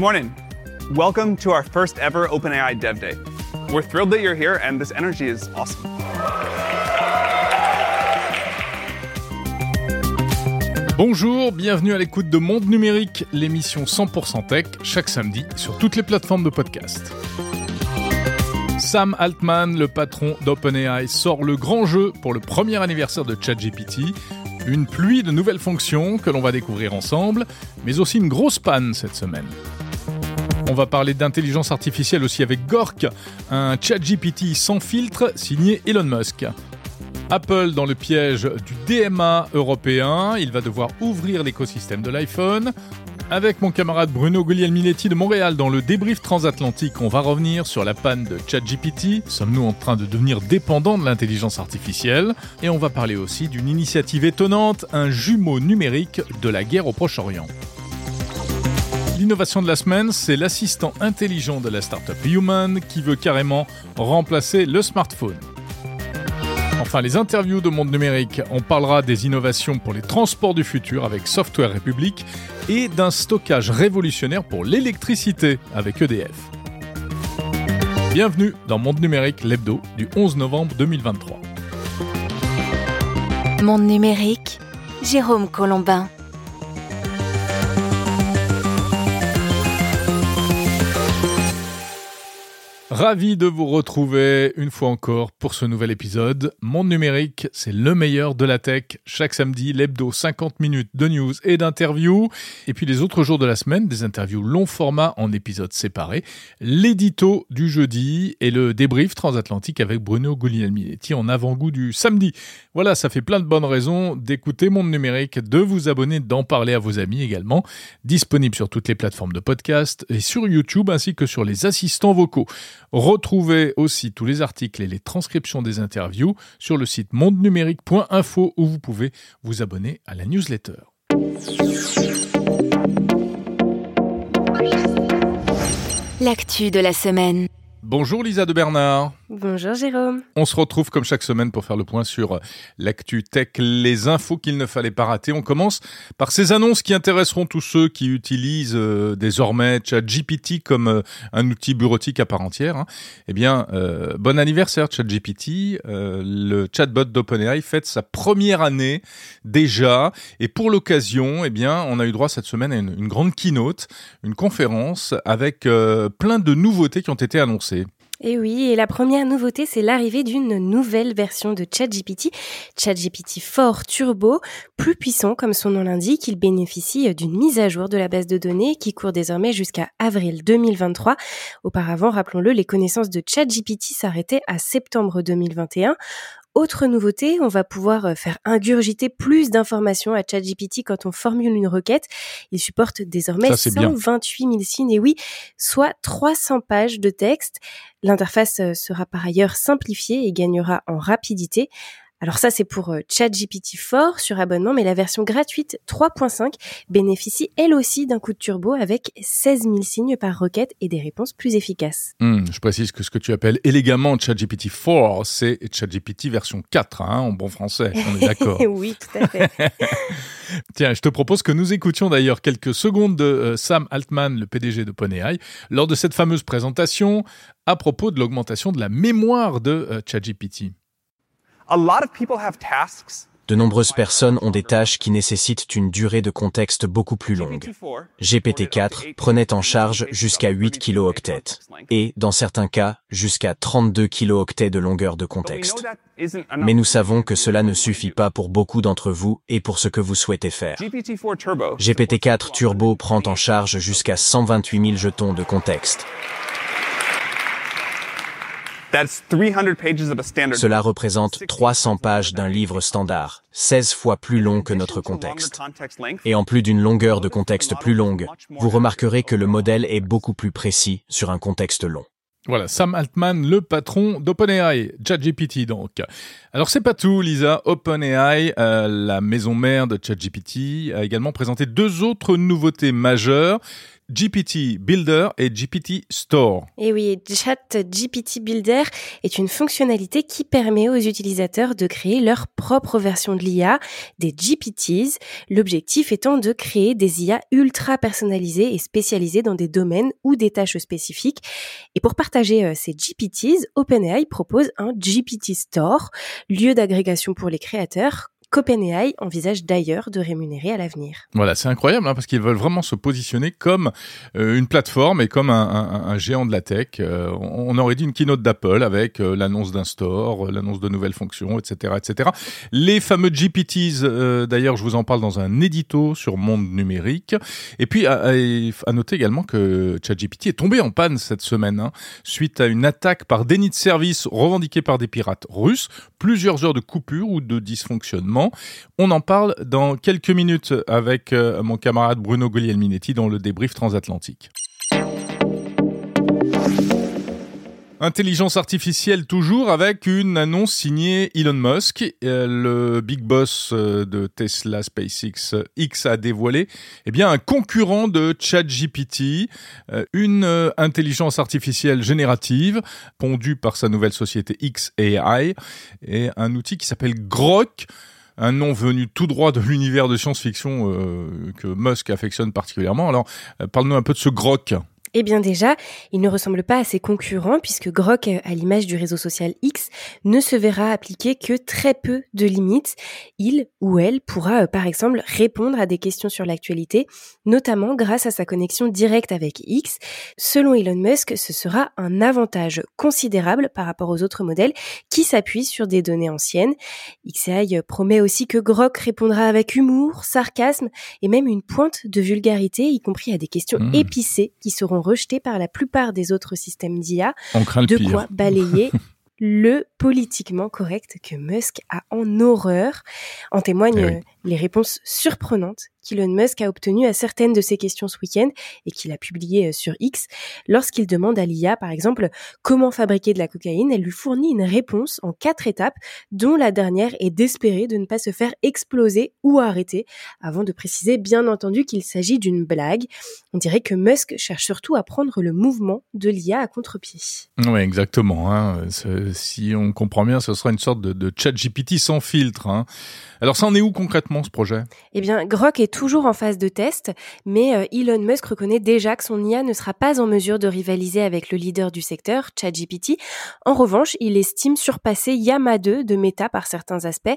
Good morning. Welcome to our first ever OpenAI Dev Day. We're thrilled that you're here, and this energy is awesome. Bonjour, bienvenue à l'écoute de Monde Numérique, l'émission 100% tech, chaque samedi sur toutes les plateformes de podcast. Sam Altman, le patron d'OpenAI, sort le grand jeu pour le premier anniversaire de ChatGPT. Une pluie de nouvelles fonctions que l'on va découvrir ensemble, mais aussi une grosse panne cette semaine. On va parler d'intelligence artificielle aussi avec Gork, un ChatGPT sans filtre signé Elon Musk. Apple dans le piège du DMA européen, il va devoir ouvrir l'écosystème de l'iPhone. Avec mon camarade Bruno Guglielminetti de Montréal dans le débrief transatlantique, on va revenir sur la panne de ChatGPT. Sommes-nous en train de devenir dépendants de l'intelligence artificielle? Et on va parler aussi d'une initiative étonnante, un jumeau numérique de la guerre au Proche-Orient. L'innovation de la semaine, c'est l'assistant intelligent de la startup Human qui veut carrément remplacer le smartphone. Enfin, les interviews de Monde Numérique, on parlera des innovations pour les transports du futur avec Software République et d'un stockage révolutionnaire pour l'électricité avec EDF. Bienvenue dans Monde Numérique, l'hebdo du 11 novembre 2023. Monde Numérique, Jérôme Colombin. Ravi de vous retrouver une fois encore pour ce nouvel épisode. Monde numérique, c'est le meilleur de la tech. Chaque samedi, l'hebdo 50 minutes de news et d'interviews. Et puis les autres jours de la semaine, des interviews long format en épisodes séparés. L'édito du jeudi et le débrief transatlantique avec Bruno Guglielminetti en avant-goût du samedi. Voilà, ça fait plein de bonnes raisons d'écouter Monde numérique, de vous abonner, d'en parler à vos amis également. Disponible sur toutes les plateformes de podcast et sur YouTube ainsi que sur les assistants vocaux. Retrouvez aussi tous les articles et les transcriptions des interviews sur le site mondenumérique.info où vous pouvez vous abonner à la newsletter. L'actu de la semaine. Bonjour Lisa de Bernard. Bonjour Jérôme. On se retrouve comme chaque semaine pour faire le point sur euh, l'actu tech, les infos qu'il ne fallait pas rater. On commence par ces annonces qui intéresseront tous ceux qui utilisent euh, désormais ChatGPT comme euh, un outil bureautique à part entière. Hein. Eh bien, bon anniversaire ChatGPT. le chatbot d'OpenAI fête sa première année déjà. Et pour l'occasion, eh bien, on a eu droit cette semaine à une, une grande keynote, une conférence avec plein de nouveautés qui ont été annoncées. Et oui, et la première nouveauté, c'est l'arrivée d'une nouvelle version de ChatGPT, ChatGPT 4 Turbo, plus puissant comme son nom l'indique. Il bénéficie d'une mise à jour de la base de données qui court désormais jusqu'à avril 2023. Auparavant, rappelons-le, les connaissances de ChatGPT s'arrêtaient à septembre 2021. Autre nouveauté, on va pouvoir euh, faire ingurgiter plus d'informations à ChatGPT quand on formule une requête. Il supporte désormais 128 000 signes et oui, soit 300 pages de texte. L'interface euh, sera par ailleurs simplifiée et gagnera en rapidité. Alors ça, c'est pour euh, ChatGPT 4 sur abonnement, mais la version gratuite 3.5 bénéficie elle aussi d'un coup de turbo avec 16 000 signes par requête et des réponses plus efficaces. Hmm, je précise que ce que tu appelles élégamment ChatGPT 4, c'est ChatGPT version 4, hein, en bon français, on est d'accord. oui, tout à fait. Tiens, je te propose que nous écoutions d'ailleurs quelques secondes de euh, Sam Altman, le PDG de PonyEye, lors de cette fameuse présentation à propos de l'augmentation de la mémoire de euh, ChatGPT. De nombreuses personnes ont des tâches qui nécessitent une durée de contexte beaucoup plus longue. GPT-4 prenait en charge jusqu'à 8 kilooctets et, dans certains cas, jusqu'à 32 kilooctets de longueur de contexte. Mais nous savons que cela ne suffit pas pour beaucoup d'entre vous et pour ce que vous souhaitez faire. GPT-4 Turbo prend en charge jusqu'à 128 000 jetons de contexte. Cela représente 300 pages d'un livre standard, 16 fois plus long que notre contexte. Et en plus d'une longueur de contexte plus longue, vous remarquerez que le modèle est beaucoup plus précis sur un contexte long. Voilà, Sam Altman, le patron d'OpenAI, ChatGPT donc. Alors c'est pas tout, Lisa. OpenAI, euh, la maison mère de ChatGPT, a également présenté deux autres nouveautés majeures GPT Builder et GPT Store. Et oui, Chat GPT Builder est une fonctionnalité qui permet aux utilisateurs de créer leur propre version de l'IA, des GPTs, l'objectif étant de créer des IA ultra personnalisées et spécialisées dans des domaines ou des tâches spécifiques. Et pour partager euh, ces GPTs, OpenAI propose un GPT Store, lieu d'agrégation pour les créateurs, qu'OpenAI envisage d'ailleurs de rémunérer à l'avenir. Voilà, c'est incroyable hein, parce qu'ils veulent vraiment se positionner comme euh, une plateforme et comme un, géant de la tech. Euh, on aurait dit une keynote d'Apple avec euh, l'annonce d'un store, l'annonce de nouvelles fonctions, etc., etc. Les fameux GPTs, d'ailleurs, je vous en parle dans un édito sur Monde Numérique. Et puis à, à noter également que ChatGPT est tombé en panne cette semaine hein, suite à une attaque par déni de service revendiquée par des pirates russes. Plusieurs heures de coupure ou de dysfonctionnement on en parle dans quelques minutes avec euh, mon camarade Bruno Guglielminetti dans le débrief transatlantique. Intelligence artificielle toujours avec une annonce signée Elon Musk. Euh, le big boss euh, de Tesla SpaceX X a dévoilé eh bien, un concurrent de ChatGPT, une intelligence artificielle générative pondue par sa nouvelle société XAI et un outil qui s'appelle Grok un nom venu tout droit de l'univers de science-fiction euh, que Musk affectionne particulièrement. Alors, euh, parle-nous un peu de ce Grok. Eh bien déjà, il ne ressemble pas à ses concurrents puisque Grok, à l'image du réseau social X, ne se verra appliquer que très peu de limites. Il ou elle pourra euh, par exemple répondre à des questions sur l'actualité, notamment grâce à sa connexion directe avec X. Selon Elon Musk, ce sera un avantage considérable par rapport aux autres modèles qui s'appuient sur des données anciennes. XAI promet aussi que Grok répondra avec humour, sarcasme et même une pointe de vulgarité, y compris à des questions mmh. épicées qui seront rejetés par la plupart des autres systèmes d'IA. De quoi balayer le politiquement correct que Musk a en horreur. En témoignent eh les réponses surprenantes qu'Elon Musk a obtenues à certaines de ses questions ce week-end et qu'il a publiées euh, sur X. Lorsqu'il demande à l'IA, par exemple, comment fabriquer de la cocaïne, elle lui fournit une réponse en quatre étapes, dont la dernière est d'espérer de ne pas se faire exploser ou arrêter, avant de préciser bien entendu qu'il s'agit d'une blague. On dirait que Musk cherche surtout à prendre le mouvement de l'IA à contre-pied. Oui, exactement. Hein. Si on comprend bien, ce sera une sorte de, chat GPT sans filtre. Hein. Alors ça en est où concrètement? Ce projet Eh bien, Grok est toujours en phase de test, mais euh, Elon Musk reconnaît déjà que son IA ne sera pas en mesure de rivaliser avec le leader du secteur, ChatGPT. En revanche, il estime surpasser Yama 2 de Meta par certains aspects.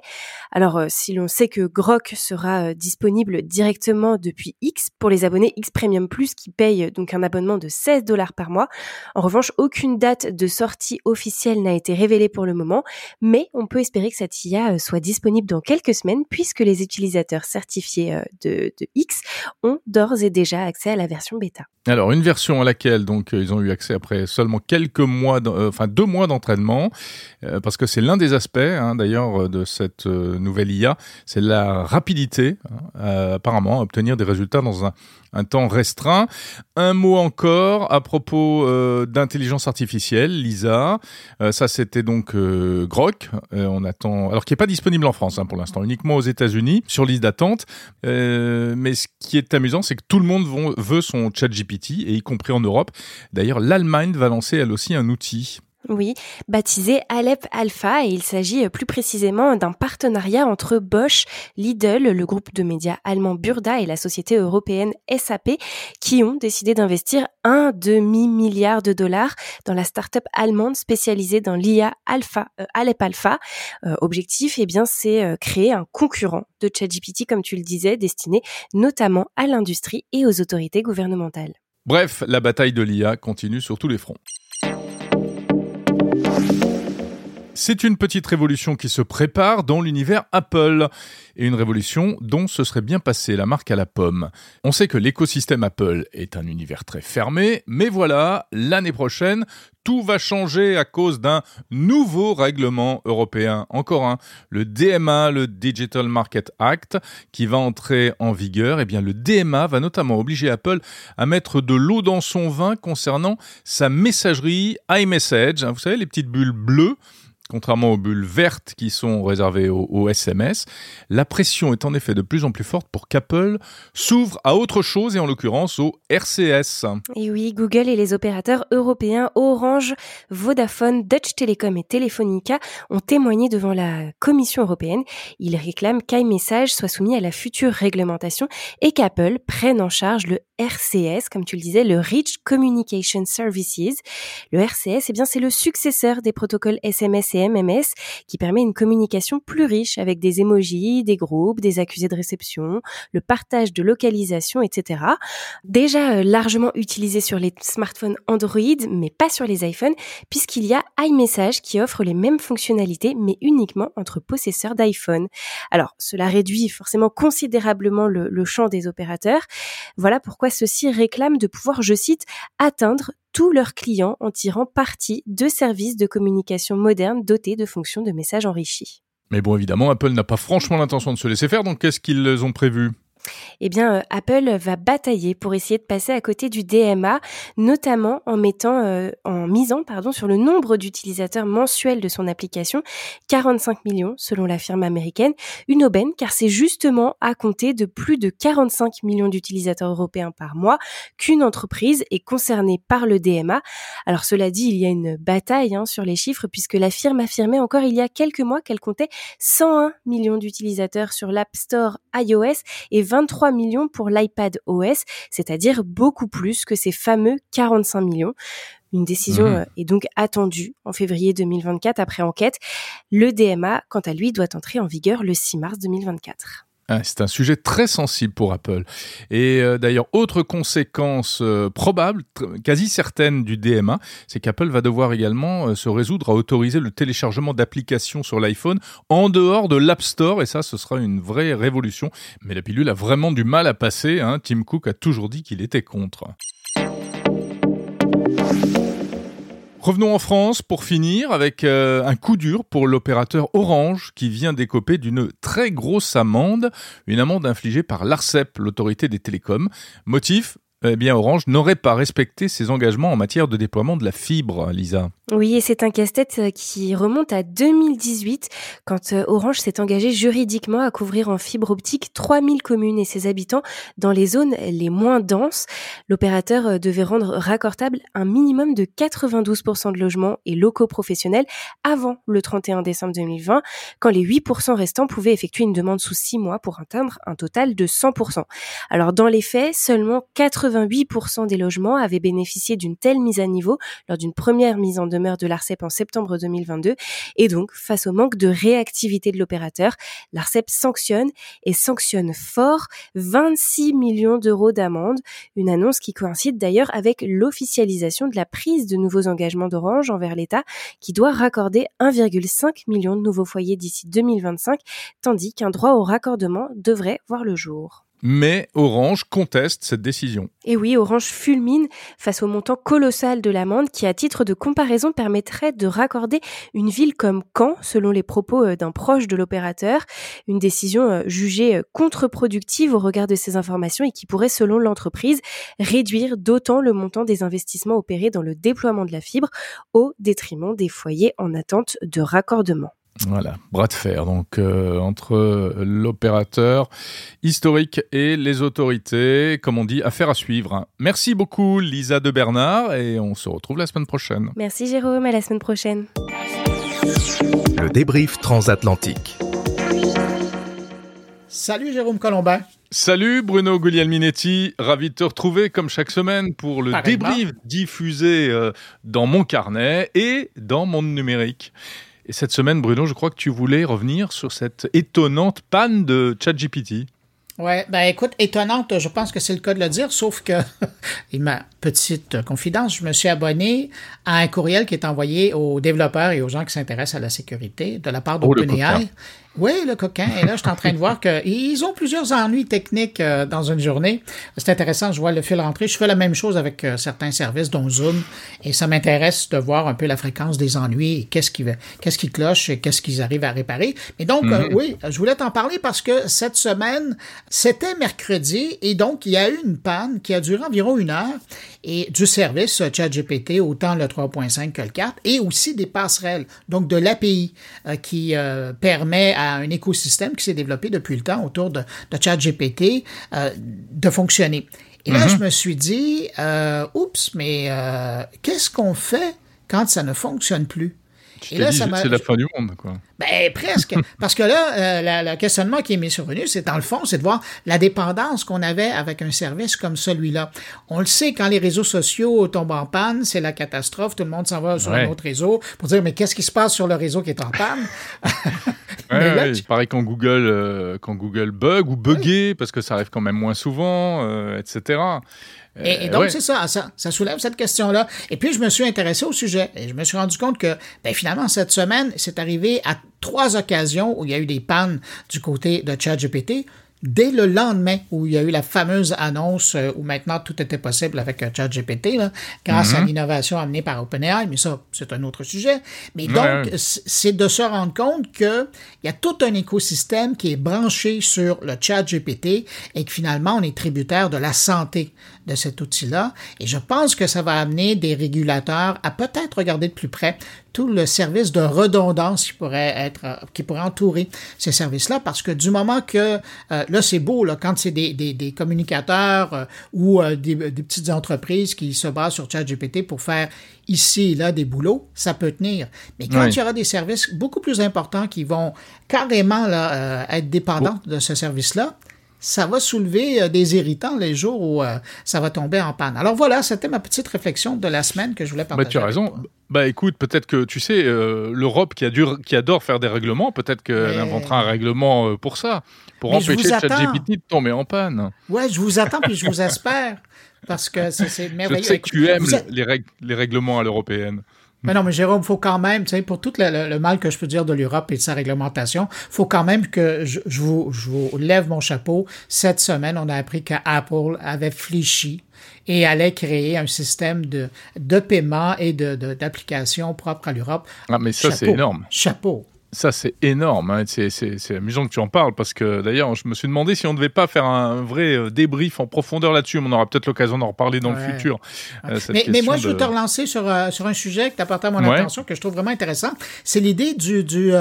Alors, euh, si l'on sait que Grok sera euh, disponible directement depuis X pour les abonnés X Premium Plus qui payent donc un abonnement de 16 dollars par mois, en revanche, aucune date de sortie officielle n'a été révélée pour le moment, mais on peut espérer que cette IA soit disponible dans quelques semaines puisque les utilisateurs certifiés euh, de, X ont d'ores et déjà accès à la version bêta. Alors une version à laquelle donc euh, ils ont eu accès après seulement quelques mois, euh, enfin deux mois d'entraînement, parce que c'est l'un des aspects hein, d'ailleurs de cette nouvelle IA, c'est la rapidité hein, apparemment à obtenir des résultats dans un, un temps restreint. Un mot encore à propos euh, d'intelligence artificielle, Lisa. Euh, ça, c'était donc euh, Grok. on attend, alors qui est pas disponible en France hein, pour l'instant, uniquement aux États-Unis sur liste d'attente. mais ce qui est amusant, c'est que tout le monde veut son chat GPT, et y compris en Europe. D'ailleurs, l'Allemagne va lancer elle aussi un outil oui, baptisé Alep Alpha et il s'agit euh, plus précisément d'un partenariat entre Bosch, Lidl, le groupe de médias allemand Burda et la société européenne SAP qui ont décidé d'investir un demi-milliard de dollars dans la start-up allemande spécialisée dans l'IA Alpha, euh, Alep Alpha. Euh, objectif, eh bien, c'est créer un concurrent de ChatGPT, comme tu le disais, destiné notamment à l'industrie et aux autorités gouvernementales. Bref, la bataille de l'IA continue sur tous les fronts. C'est une petite révolution qui se prépare dans l'univers Apple, et une révolution dont ce serait bien passé la marque à la pomme. On sait que l'écosystème Apple est un univers très fermé, mais voilà, l'année prochaine, tout va changer à cause d'un nouveau règlement européen, encore un, le DMA, le Digital Market Act, qui va entrer en vigueur. Eh bien, le DMA va notamment obliger Apple à mettre de l'eau dans son vin concernant sa messagerie iMessage. Vous savez, les petites bulles bleues contrairement aux bulles vertes qui sont réservées aux, SMS. La pression est en effet de plus en plus forte pour qu'Apple s'ouvre à autre chose et en l'occurrence au RCS. Et oui, Google et les opérateurs européens Orange, Vodafone, Dutch Telecom et Telefonica ont témoigné devant la Commission européenne. Ils réclament qu'iMessage soit soumis à la future réglementation et qu'Apple prenne en charge le RCS, comme tu le disais, le Rich Communication Services. Le RCS, eh bien, c'est le successeur des protocoles SMS et MMS qui permet une communication plus riche avec des emojis, des groupes, des accusés de réception, le partage de localisation, etc. Déjà euh, largement utilisé sur les smartphones Android, mais pas sur les iPhones, puisqu'il y a iMessage qui offre les mêmes fonctionnalités, mais uniquement entre possesseurs d'iPhone. Alors, cela réduit forcément considérablement le, le champ des opérateurs. Voilà pourquoi ceux-ci réclament de pouvoir, je cite, atteindre tous leurs clients en tirant parti de services de communication modernes dotés de fonctions de messages enrichis. Mais bon, évidemment, Apple n'a pas franchement l'intention de se laisser faire, donc qu'est-ce qu'ils ont prévu? Eh bien, euh, Apple va batailler pour essayer de passer à côté du DMA, notamment en mettant, euh, en misant, pardon, sur le nombre d'utilisateurs mensuels de son application, 45 millions selon la firme américaine, une aubaine car c'est justement à compter de plus de 45 millions d'utilisateurs européens par mois qu'une entreprise est concernée par le DMA. Alors cela dit, il y a une bataille hein, sur les chiffres puisque la firme affirmait encore il y a quelques mois qu'elle comptait 101 millions d'utilisateurs sur l'App Store iOS et 23 millions pour l'iPad OS, c'est-à-dire beaucoup plus que ces fameux 45 millions. Une décision mhm. euh, est donc attendue en février 2024 après enquête. Le DMA, quant à lui, doit entrer en vigueur le 6 mars 2024. Ah, c'est un sujet très sensible pour Apple. Et euh, d'ailleurs, autre conséquence euh, probable, quasi certaine du DMA, c'est qu'Apple va devoir également euh, se résoudre à autoriser le téléchargement d'applications sur l'iPhone en dehors de l'App Store. Et ça, ce sera une vraie révolution. Mais la pilule a vraiment du mal à passer. Hein. Tim Cook a toujours dit qu'il était contre. Revenons en France pour finir avec euh, un coup dur pour l'opérateur Orange qui vient d'écoper d'une très grosse amende, une amende infligée par l'ARCEP, l'autorité des télécoms. Motif eh bien Orange n'aurait pas respecté ses engagements en matière de déploiement de la fibre, Lisa. Oui, et c'est un casse-tête euh, qui remonte à 2018, quand euh, Orange s'est engagé juridiquement à couvrir en fibre optique 3000 communes et ses habitants dans les zones les moins denses. L'opérateur euh, devait rendre raccordable un minimum de 92% de logements et locaux professionnels avant le 31 décembre 2020, quand les 8% restants pouvaient effectuer une demande sous 6 mois pour atteindre un total de 100%. Alors dans les faits, seulement 88% des logements avaient bénéficié d'une telle mise à niveau lors d'une première mise en demeure de l'ARCEP en septembre 2022. Et donc, face au manque de réactivité de l'opérateur, l'ARCEP sanctionne et sanctionne fort 26 millions d'euros d'amende. Une annonce qui coïncide d'ailleurs avec l'officialisation de la prise de nouveaux engagements d'Orange envers l'État qui doit raccorder 1,5 million de nouveaux foyers d'ici 2025, tandis qu'un droit au raccordement devrait voir le jour mais Orange conteste cette décision. Et oui, Orange fulmine face au montant colossal de l'amende qui, à titre de comparaison, permettrait de raccorder une ville comme Caen, selon les propos euh, d'un proche de l'opérateur. Une décision euh, jugée euh, contre-productive au regard de ces informations et qui pourrait, selon l'entreprise, réduire d'autant le montant des investissements opérés dans le déploiement de la fibre au détriment des foyers en attente de raccordement. Voilà, bras de fer donc euh, entre l'opérateur historique et les autorités, comme on dit, affaire à suivre. Merci beaucoup Lisa de Bernard et on se retrouve la semaine prochaine. Merci Jérôme, à la semaine prochaine. Le débrief transatlantique. Salut Jérôme Colombin. Salut Bruno Guglielminetti, ravi de te retrouver comme chaque semaine pour le débrief diffusé euh, dans mon carnet et dans mon numérique. Et cette semaine, Bruno, je crois que tu voulais revenir sur cette étonnante panne de ChatGPT. Ouais, ben écoute, étonnante, je pense que c'est le cas de le dire, sauf que, ma petite confidence, je me suis abonné à un courriel qui est envoyé aux développeurs et aux gens qui s'intéressent à la sécurité de la part oh, d'OpenAI. Oui, le coquin. Et là, je suis en train de voir qu'ils ont plusieurs ennuis techniques euh, dans une journée. C'est intéressant, je vois le fil rentrer. Je fais la même chose avec euh, certains services, dont Zoom, et ça m'intéresse de voir un peu la fréquence des ennuis et qu'est-ce qui, qu'est-ce qui cloche et qu'est-ce qu'ils arrivent à réparer. Mais donc, euh, mhm. oui, je voulais t'en parler parce que cette semaine, c'était mercredi et donc il y a eu une panne qui a duré environ une heure et du service ChatGPT, autant le 3.5 que le 4, et aussi des passerelles, donc de l'API qui permet à un écosystème qui s'est développé depuis le temps autour de, de ChatGPT euh, de fonctionner. Et là, je mhm. me suis dit, euh, oups, mais euh, qu'est-ce qu'on fait quand ça ne fonctionne plus? Et là, c'est la fin du monde, quoi. Ben, presque. Parce que là, euh, le questionnement qui est mis survenu, c'est dans le fond, c'est de voir la dépendance qu'on avait avec un service comme celui-là. On le sait, quand les réseaux sociaux tombent en panne, c'est la catastrophe. Tout le monde s'en va sur un autre réseau pour dire, mais qu'est-ce qui se passe sur le réseau qui est en panne? ouais, Il paraît quand Google, euh, quand Google bug ou bugué, parce que ça arrive quand même moins souvent, euh, etc. Et, donc, c'est ça, ça, ça, soulève cette question-là. Et puis, je me suis intéressé au sujet et je me suis rendu compte que, ben, finalement, cette semaine, c'est arrivé à trois occasions où il y a eu des pannes du côté de ChatGPT dès le lendemain où il y a eu la fameuse annonce euh, où maintenant tout était possible avec euh, ChatGPT, grâce à mhm. l'innovation amenée par OpenAI, mais ça, c'est un autre sujet. Mais donc, c'est de se rendre compte qu'il y a tout un écosystème qui est branché sur le ChatGPT et que finalement, on est tributaire de la santé de cet outil-là. Et je pense que ça va amener des régulateurs à peut-être regarder de plus près tout le service de redondance qui pourrait être, qui pourrait entourer ces services-là, parce que du moment que, euh, là, c'est beau, là, quand c'est des, des, des, communicateurs euh, ou euh, des, des, petites entreprises qui se basent sur ChatGPT pour faire ici et là des boulots, ça peut tenir. Mais quand il y aura des services beaucoup plus importants qui vont carrément là, être dépendants de ce service-là, ça va soulever euh, des irritants les jours où euh, ça va tomber en panne. Alors voilà, c'était ma petite réflexion de la semaine que je voulais partager. Bah, tu as raison. Bah écoute, peut-être que tu sais, euh, l'Europe qui, qui adore faire des règlements, peut-être qu'elle inventera un règlement pour ça, pour empêcher ChatGPT de tomber en panne. Ouais, je vous attends puis je vous espère parce que c'est merveilleux. Je sais que tu aimes les, les règlements à l'européenne. Mais non, mais Jérôme, faut quand même, tu sais, pour tout le, mal que je peux dire de l'Europe et de sa réglementation, faut quand même que je, vous, je vous lève mon chapeau. Cette semaine, on a appris qu'Apple avait fléchi et allait créer un système de, de paiement et de, d'application propre à l'Europe. Ah, mais ça, c'est énorme. Chapeau. Ça, c'est énorme. Hein. C'est, amusant que tu en parles parce que d'ailleurs, je me suis demandé si on ne devait pas faire un vrai euh, débrief en profondeur là-dessus. On aura peut-être l'occasion d'en reparler dans le futur. Euh, mais, moi, je veux te relancer sur, euh, sur un sujet que tu as porté à mon attention que je trouve vraiment intéressant. C'est l'idée du, du,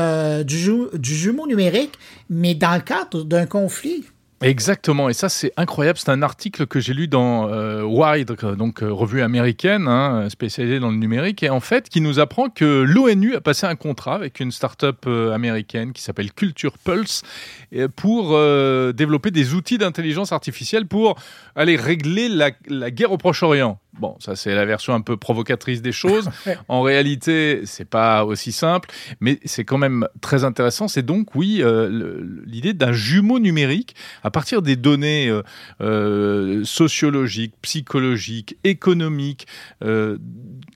du, du jumeau numérique, mais dans le cadre d'un conflit. Exactement, et ça c'est incroyable. C'est un article que j'ai lu dans euh, Wired, donc euh, revue américaine hein, spécialisée dans le numérique, et en fait qui nous apprend que l'ONU a passé un contrat avec une start-up euh, américaine qui s'appelle Culture Pulse pour développer des outils d'intelligence artificielle pour aller régler la, la guerre au Proche-Orient. Bon, ça c'est la version un peu provocatrice des choses. en réalité, c'est pas aussi simple, mais c'est quand même très intéressant. C'est donc oui euh, l'idée d'un jumeau numérique à partir des données euh, euh, sociologiques, psychologiques, économiques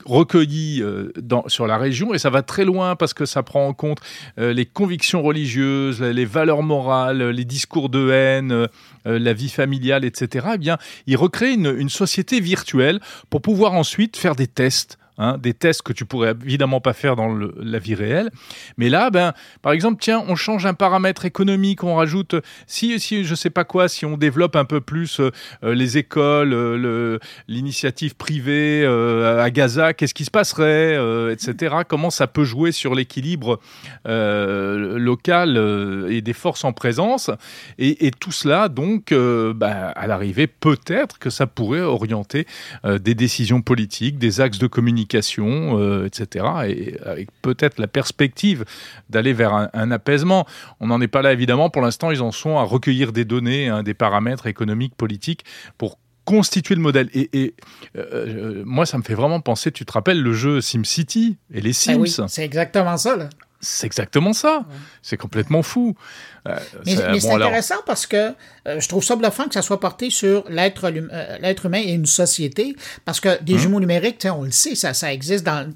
recueillies dans, sur la région, et ça va très loin parce que ça prend en compte les convictions religieuses, les valeurs morales, les discours de haine, la vie familiale, etc. Eh bien, il recrée une société virtuelle pour pouvoir ensuite faire des tests Hein, des tests que tu pourrais évidemment pas faire dans la vie réelle. Mais là, ben, par exemple, tiens, on change un paramètre économique, on rajoute, si, si je sais pas quoi, si on développe un peu plus euh, les écoles, euh, l'initiative privée euh, à Gaza, qu'est-ce qui se passerait, etc. Comment ça peut jouer sur l'équilibre local et des forces en présence? Et, tout cela, donc, ben, à l'arrivée, peut-être que ça pourrait orienter des décisions politiques, des axes de communication euh, etc. Et avec peut-être la perspective d'aller vers un, apaisement. On n'en est pas là, évidemment. Pour l'instant, ils en sont à recueillir des données, hein, des paramètres économiques, politiques, pour constituer le modèle. Et, euh, euh, moi, ça me fait vraiment penser, tu te rappelles le jeu SimCity et les ah Sims? C'est exactement ça, là. C'est exactement ça. C'est complètement fou. Euh, mais, c'est intéressant parce que euh, je trouve ça bluffant que ça soit porté sur l'être euh, l'être humain et une société, parce que des hum. jumeaux numériques, on le sait, ça, ça existe dans,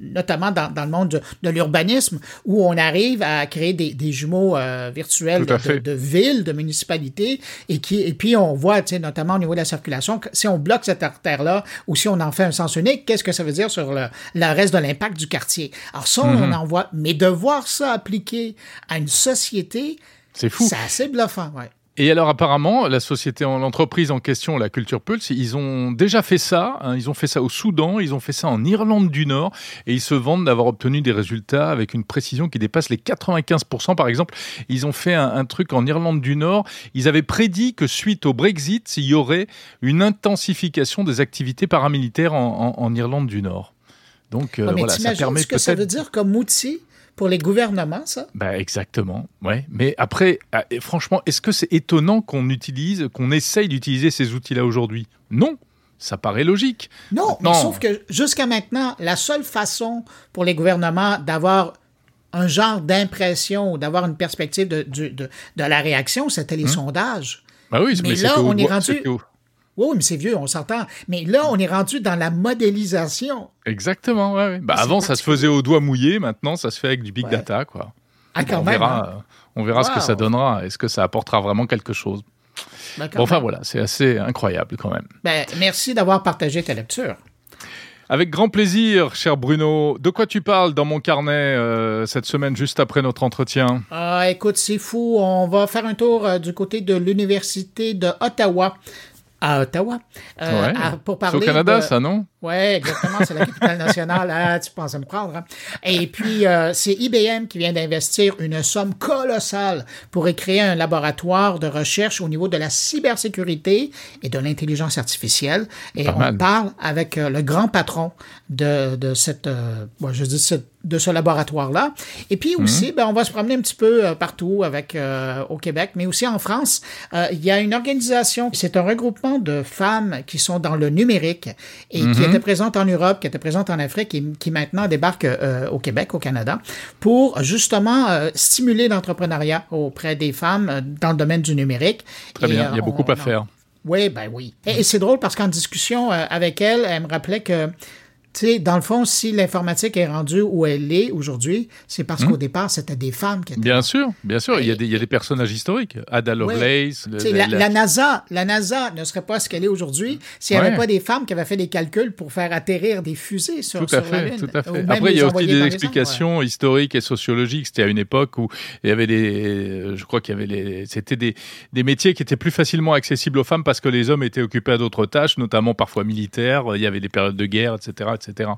notamment dans, dans le monde de, l'urbanisme, où on arrive à créer des, des jumeaux virtuels de, de, villes, de municipalités, et, qui, et puis on voit, notamment au niveau de la circulation, que si on bloque cette artère-là, ou si on en fait un sens unique, qu'est-ce que ça veut dire sur le, le reste de l'impact du quartier? Alors ça, on hum. en voit, mais de voir ça appliqué à une société c'est fou. C'est assez bluffant, ouais. Et alors apparemment, la société, l'entreprise en question, la Culture Pulse, ils ont déjà fait ça. Hein. ils ont fait ça au Soudan, ils ont fait ça en Irlande du Nord, et ils se vantent d'avoir obtenu des résultats avec une précision qui dépasse les 95%. Par exemple, ils ont fait un, truc en Irlande du Nord. Ils avaient prédit que suite au Brexit, il y aurait une intensification des activités paramilitaires en, Irlande du Nord. Donc euh, voilà, ça permet ce que ça veut dire comme outil pour les gouvernements, ça? Ben exactement, ouais. Mais après, ah, franchement, est-ce que c'est étonnant qu'on utilise, qu'on essaye d'utiliser ces outils-là aujourd'hui? Non, ça paraît logique. Non, mais sauf que jusqu'à maintenant, la seule façon pour les gouvernements d'avoir un genre d'impression ou d'avoir une perspective de, de, la réaction, c'était les hum. sondages. Ben oui, mais, là, on est rendu. Oui, mais c'est vieux, on s'entend. Mais là, on est rendu dans la modélisation. Exactement, ouais. Bah, avant, ça se faisait au doigt mouillé, maintenant, ça se fait avec du big data, quoi. Ah, quand on même. Verra, hein. On verra ce que ça donnera. Est-ce que ça apportera vraiment quelque chose? Bon, Enfin, voilà, c'est assez incroyable quand même. Ben, merci d'avoir partagé ta lecture. Avec grand plaisir, cher Bruno. De quoi tu parles dans mon carnet euh, cette semaine, juste après notre entretien? Ah, écoute, c'est fou. On va faire un tour euh, du côté de l'Université de Ottawa à Ottawa. Euh, pour parler au Canada, ça, non? Oui, exactement. C'est la capitale nationale. Ah, tu penses à me prendre. Hein? Et puis, euh, c'est IBM qui vient d'investir une somme colossale pour créer un laboratoire de recherche au niveau de la cybersécurité et de l'intelligence artificielle. Et on parle avec euh, le grand patron de, de cette, euh, je dis cette de ce laboratoire-là. Et puis aussi, mhm. ben, on va se promener un petit peu euh, partout avec euh, au Québec, mais aussi en France. Euh, il y a une organisation, c'est un regroupement de femmes qui sont dans le numérique et qui étaient présentes en Europe, qui étaient présentes en Afrique et qui maintenant débarquent au Québec, au Canada, pour justement stimuler l'entrepreneuriat auprès des femmes dans le domaine du numérique. Très bien, il y a beaucoup à faire. Oui, ben oui. Et, c'est drôle parce qu'en discussion avec elle, elle me rappelait que sais, dans le fond, si l'informatique est rendue où elle est aujourd'hui, c'est parce hmm? qu'au départ, c'était des femmes qui étaient. Bien sûr, bien sûr. Il, y a des, il y a des personnages historiques. Ada Lovelace. la, NASA, la NASA ne serait pas ce qu'elle est aujourd'hui s'il n'y avait pas des femmes qui avaient fait des calculs pour faire atterrir des fusées sur, tout à fait, la Lune. Tout à fait. Après, il y a aussi des explications historiques et sociologiques. C'était à une époque où il y avait des. Je crois qu'il y avait les. C'était des, des métiers qui étaient plus facilement accessibles aux femmes parce que les hommes étaient occupés à d'autres tâches, notamment parfois militaires. Il y avait des périodes de guerre, etc etc.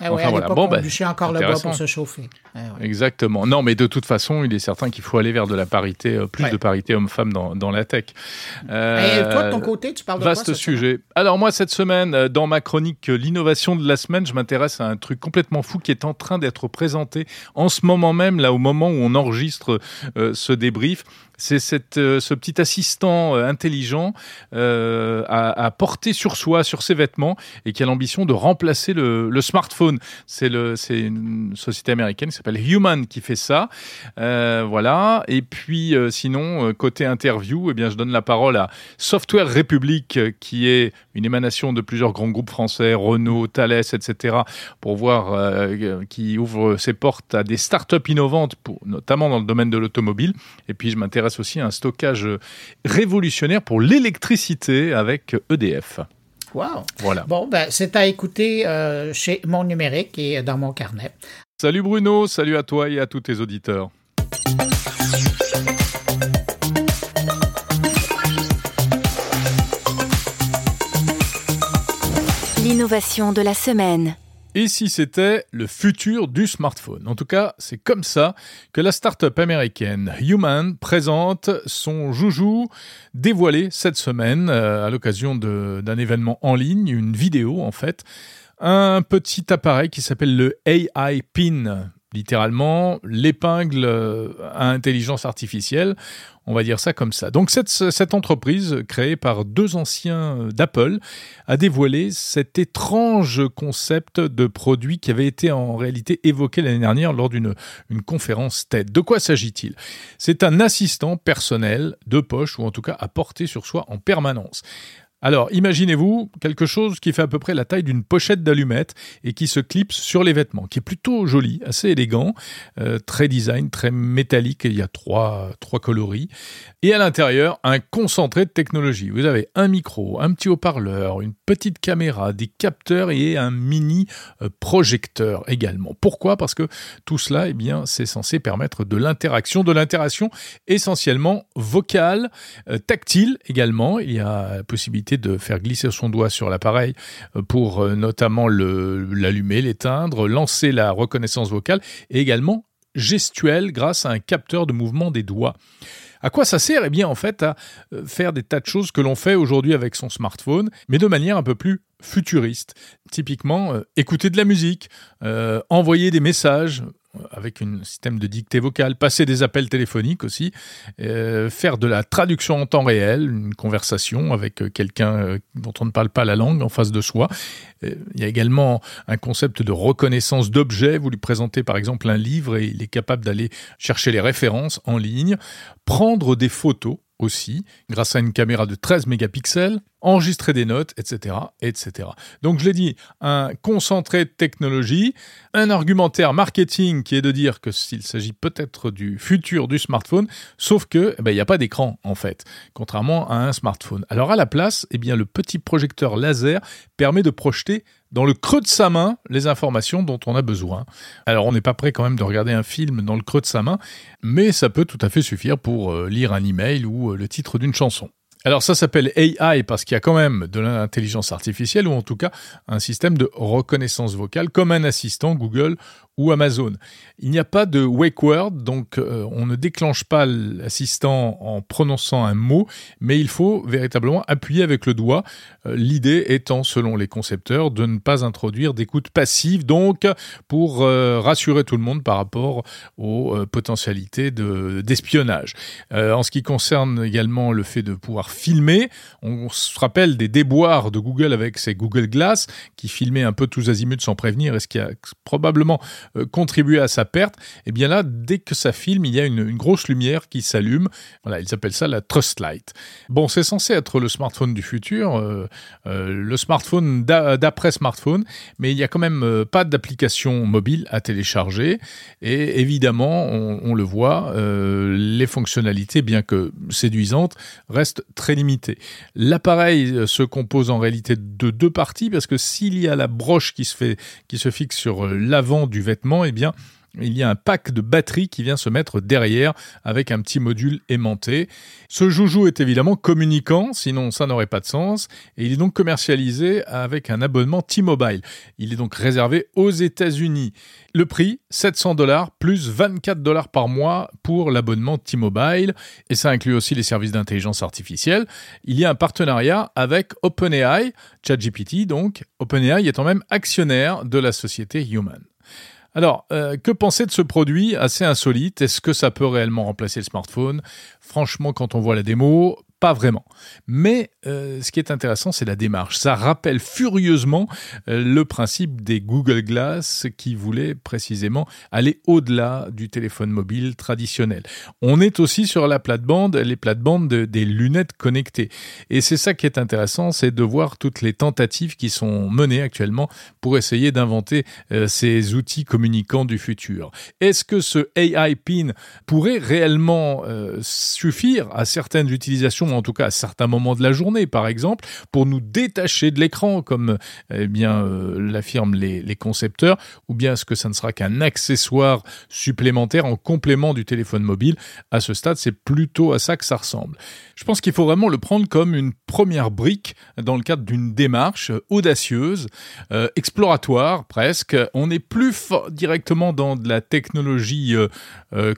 Ah ouais, enfin, voilà. bon, ben, encore le bois pour se chauffer. Ah Exactement. Non, mais de toute façon, il est certain qu'il faut aller vers de la parité, euh, plus de parité homme-femme dans, dans, la tech. Euh, Et toi, de ton côté, tu parles de Vaste sujet. Alors moi, cette semaine, euh, dans ma chronique L'innovation de la semaine, je m'intéresse à un truc complètement fou qui est en train d'être présenté en ce moment même, là, au moment où on enregistre ce débrief. C'est euh, ce petit assistant euh, intelligent euh, à, porter sur soi, sur ses vêtements, et qui a l'ambition de remplacer le, smartphone. C'est une société américaine qui s'appelle Human qui fait ça. voilà. Et puis, sinon, côté interview, eh bien, je donne la parole à Software République, qui est une émanation de plusieurs grands groupes français, Renault, Thales, etc., pour voir qui ouvre ses portes à des startups innovantes, notamment dans le domaine de l'automobile. Et puis, je m'intéresse aussi un stockage révolutionnaire pour l'électricité avec EDF. Wow. Voilà. Bon, ben, c'est à écouter euh, chez mon numérique et dans mon carnet. Salut Bruno, salut à toi et à tous tes auditeurs. L'innovation de la semaine. Et si c'était le futur du smartphone? En tout cas, c'est comme ça que la start-up américaine Human présente son joujou dévoilé cette semaine euh, à l'occasion d'un événement en ligne, une vidéo en fait, un petit appareil qui s'appelle le AI Pin. Littéralement l'épingle à intelligence artificielle. On va dire ça comme ça. Donc cette, entreprise, créée par deux anciens d'Apple, a dévoilé cet étrange concept de produit qui avait été en réalité évoqué l'année dernière lors d'une une conférence TED. De quoi s'agit-il? C'est un assistant personnel de poche, ou en tout cas à porter sur soi en permanence. Alors, imaginez-vous quelque chose qui fait à peu près la taille d'une pochette d'allumettes et qui se clipse sur les vêtements, qui est plutôt joli, assez élégant, euh, très design, très métallique. Il y a trois, trois coloris. Et à l'intérieur, un concentré de technologie. Vous avez un micro, un petit haut-parleur, une petite caméra, des capteurs et un mini euh, projecteur également. Pourquoi? Parce que tout cela, eh bien, c'est censé permettre de l'interaction, de l'interaction essentiellement vocale, euh, tactile également. Il y a la de faire glisser son doigt sur l'appareil euh, pour euh, notamment l'allumer, l'éteindre, lancer la reconnaissance vocale et également gestuelle grâce à un capteur de mouvement des doigts. À quoi ça sert? Eh bien, en fait, à euh, faire des tas de choses que l'on fait aujourd'hui avec son smartphone, mais de manière un peu plus futuriste. Typiquement, écouter de la musique, envoyer des messages, avec un système de dictée vocale, passer des appels téléphoniques aussi, euh, faire de la traduction en temps réel, une conversation avec euh, quelqu'un euh, dont on ne parle pas la langue en face de soi. il y a également un concept de reconnaissance d'objets. Vous lui présentez par exemple un livre et il est capable d'aller chercher les références en ligne, prendre des photos aussi, grâce à une caméra de 13 mégapixels, enregistrer des notes, etc., etc. Donc je l'ai dit, un concentré de technologie, un argumentaire marketing qui est de dire que s'il s'agit peut-être du futur du smartphone, sauf que eh ben, il n'y a pas d'écran en fait, contrairement à un smartphone. Alors à la place, eh bien le petit projecteur laser permet de projeter dans le creux de sa main les informations dont on a besoin. Alors on n'est pas prêt quand même de regarder un film dans le creux de sa main, mais ça peut tout à fait suffire pour euh, lire un email ou euh, le titre d'une chanson. Alors ça s'appelle AI parce qu'il y a quand même de l'intelligence artificielle ou en tout cas un système de reconnaissance vocale comme un assistant Google ou Amazon. Il n'y a pas de wake word, donc euh, on ne déclenche pas l'assistant en prononçant un mot, mais il faut véritablement appuyer avec le doigt. Euh, l'idée étant, selon les concepteurs, de ne pas introduire d'écoute passive, donc pour euh, rassurer tout le monde par rapport aux potentialités d'espionnage. en ce qui concerne également le fait de pouvoir filmer, on se rappelle des déboires de Google avec ses Google Glass qui filmaient un peu tous azimuts sans prévenir, et ce qui a probablement euh, contribuer à sa perte, et eh bien là, dès que ça filme, il y a une, grosse lumière qui s'allume. Voilà, ils appellent ça la Trust Light. Bon, c'est censé être le smartphone du futur, euh, euh, le smartphone d'après smartphone, mais il n'y a quand même pas d'application mobile à télécharger. Et évidemment, on, le voit, les fonctionnalités, bien que séduisantes, restent très limitées. L'appareil se compose en réalité de deux parties, parce que s'il y a la broche qui se, fait, qui se fixe sur l'avant du vêtement, eh bien, il y a un pack de batterie qui vient se mettre derrière avec un petit module aimanté. Ce joujou est évidemment communicant, sinon ça n'aurait pas de sens, et il est donc commercialisé avec un abonnement T-Mobile. Il est donc réservé aux États-Unis. Le prix, 700 dollars plus 24 dollars par mois pour l'abonnement T-Mobile, et ça inclut aussi les services d'intelligence artificielle. Il y a un partenariat avec OpenAI, ChatGPT donc, OpenAI étant même actionnaire de la société Human. Alors, euh, que penser de ce produit assez insolite? Est-ce que ça peut réellement remplacer le smartphone? Franchement, quand on voit la démo, pas vraiment. Mais euh, ce qui est intéressant, c'est la démarche. Ça rappelle furieusement euh, le principe des Google Glass qui voulaient précisément aller au-delà du téléphone mobile traditionnel. On est aussi sur la plate-bande, les plates-bandes des lunettes connectées. Et c'est ça qui est intéressant, c'est de voir toutes les tentatives qui sont menées actuellement pour essayer d'inventer euh, ces outils communicants du futur. Est-ce que ce AI PIN pourrait réellement suffire à certaines utilisations en tout cas à certains moments de la journée, par exemple, pour nous détacher de l'écran, comme eh bien euh, l'affirment les, concepteurs, ou bien est-ce que ça ne sera qu'un accessoire supplémentaire en complément du téléphone mobile? À ce stade, c'est plutôt à ça que ça ressemble. Je pense qu'il faut vraiment le prendre comme une première brique dans le cadre d'une démarche audacieuse, euh, exploratoire presque. On n'est plus directement dans de la technologie euh,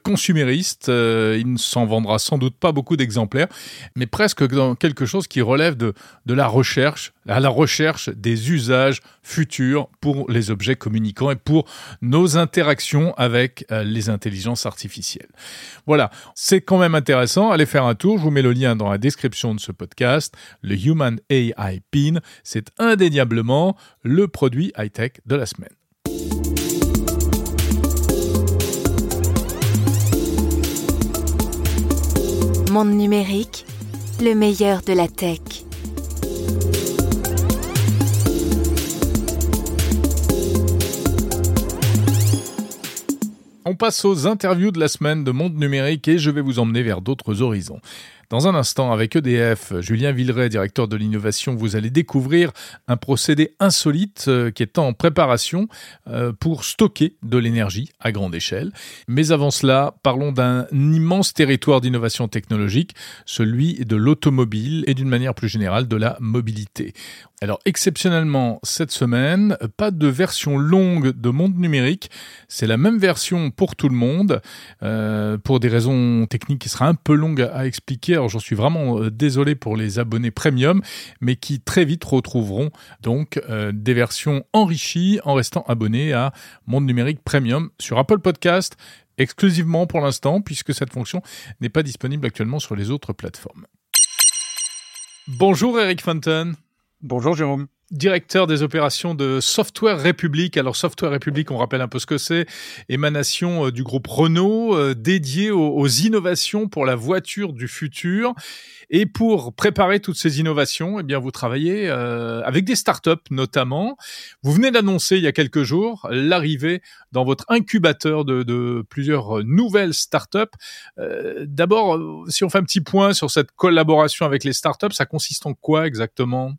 consumériste. il ne s'en vendra sans doute pas beaucoup d'exemplaires, mais presque dans quelque chose qui relève de, de la recherche, à la recherche des usages futurs pour les objets communicants et pour nos interactions avec euh, les intelligences artificielles. Voilà, c'est quand même intéressant. Allez faire un tour, je vous mets le lien dans la description de ce podcast. Le Human AI Pin, c'est indéniablement le produit high-tech de la semaine. Monde numérique, le meilleur de la tech. On passe aux interviews de la semaine de Monde Numérique et je vais vous emmener vers d'autres horizons. Dans un instant, avec EDF, Julien Villeray, directeur de l'innovation, vous allez découvrir un procédé insolite euh, qui est en préparation euh, pour stocker de l'énergie à grande échelle. Mais avant cela, parlons d'un immense territoire d'innovation technologique, celui de l'automobile et d'une manière plus générale de la mobilité. Alors exceptionnellement, cette semaine, pas de version longue de Monde Numérique, c'est la même version pour tout le monde, euh, pour des raisons techniques qui sera un peu longue à expliquer j'en suis vraiment euh, désolé pour les abonnés premium, mais qui très vite retrouveront donc euh, des versions enrichies en restant abonnés à Monde Numérique Premium sur Apple Podcast exclusivement pour l'instant, puisque cette fonction n'est pas disponible actuellement sur les autres plateformes. Bonjour Eric Fenton. Bonjour Jérôme directeur des opérations de Software République. Alors Software République, on rappelle un peu ce que c'est, émanation euh, du groupe Renault, euh, dédié aux, innovations pour la voiture du futur. Et pour préparer toutes ces innovations, eh bien vous travaillez euh, avec des startups notamment. Vous venez d'annoncer il y a quelques jours l'arrivée dans votre incubateur de, de plusieurs nouvelles startups. D'abord, si on fait un petit point sur cette collaboration avec les startups, ça consiste en quoi exactement?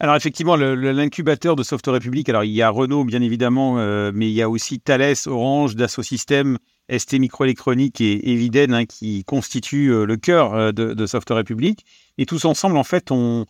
Alors effectivement, l'incubateur de Software République, alors il y a Renault bien évidemment, euh, mais il y a aussi Thales, Orange, Dassault Systèmes, ST Microélectronique et Eviden hein, qui constituent euh, le cœur euh, de, de, Software République. Et tous ensemble, en fait, on,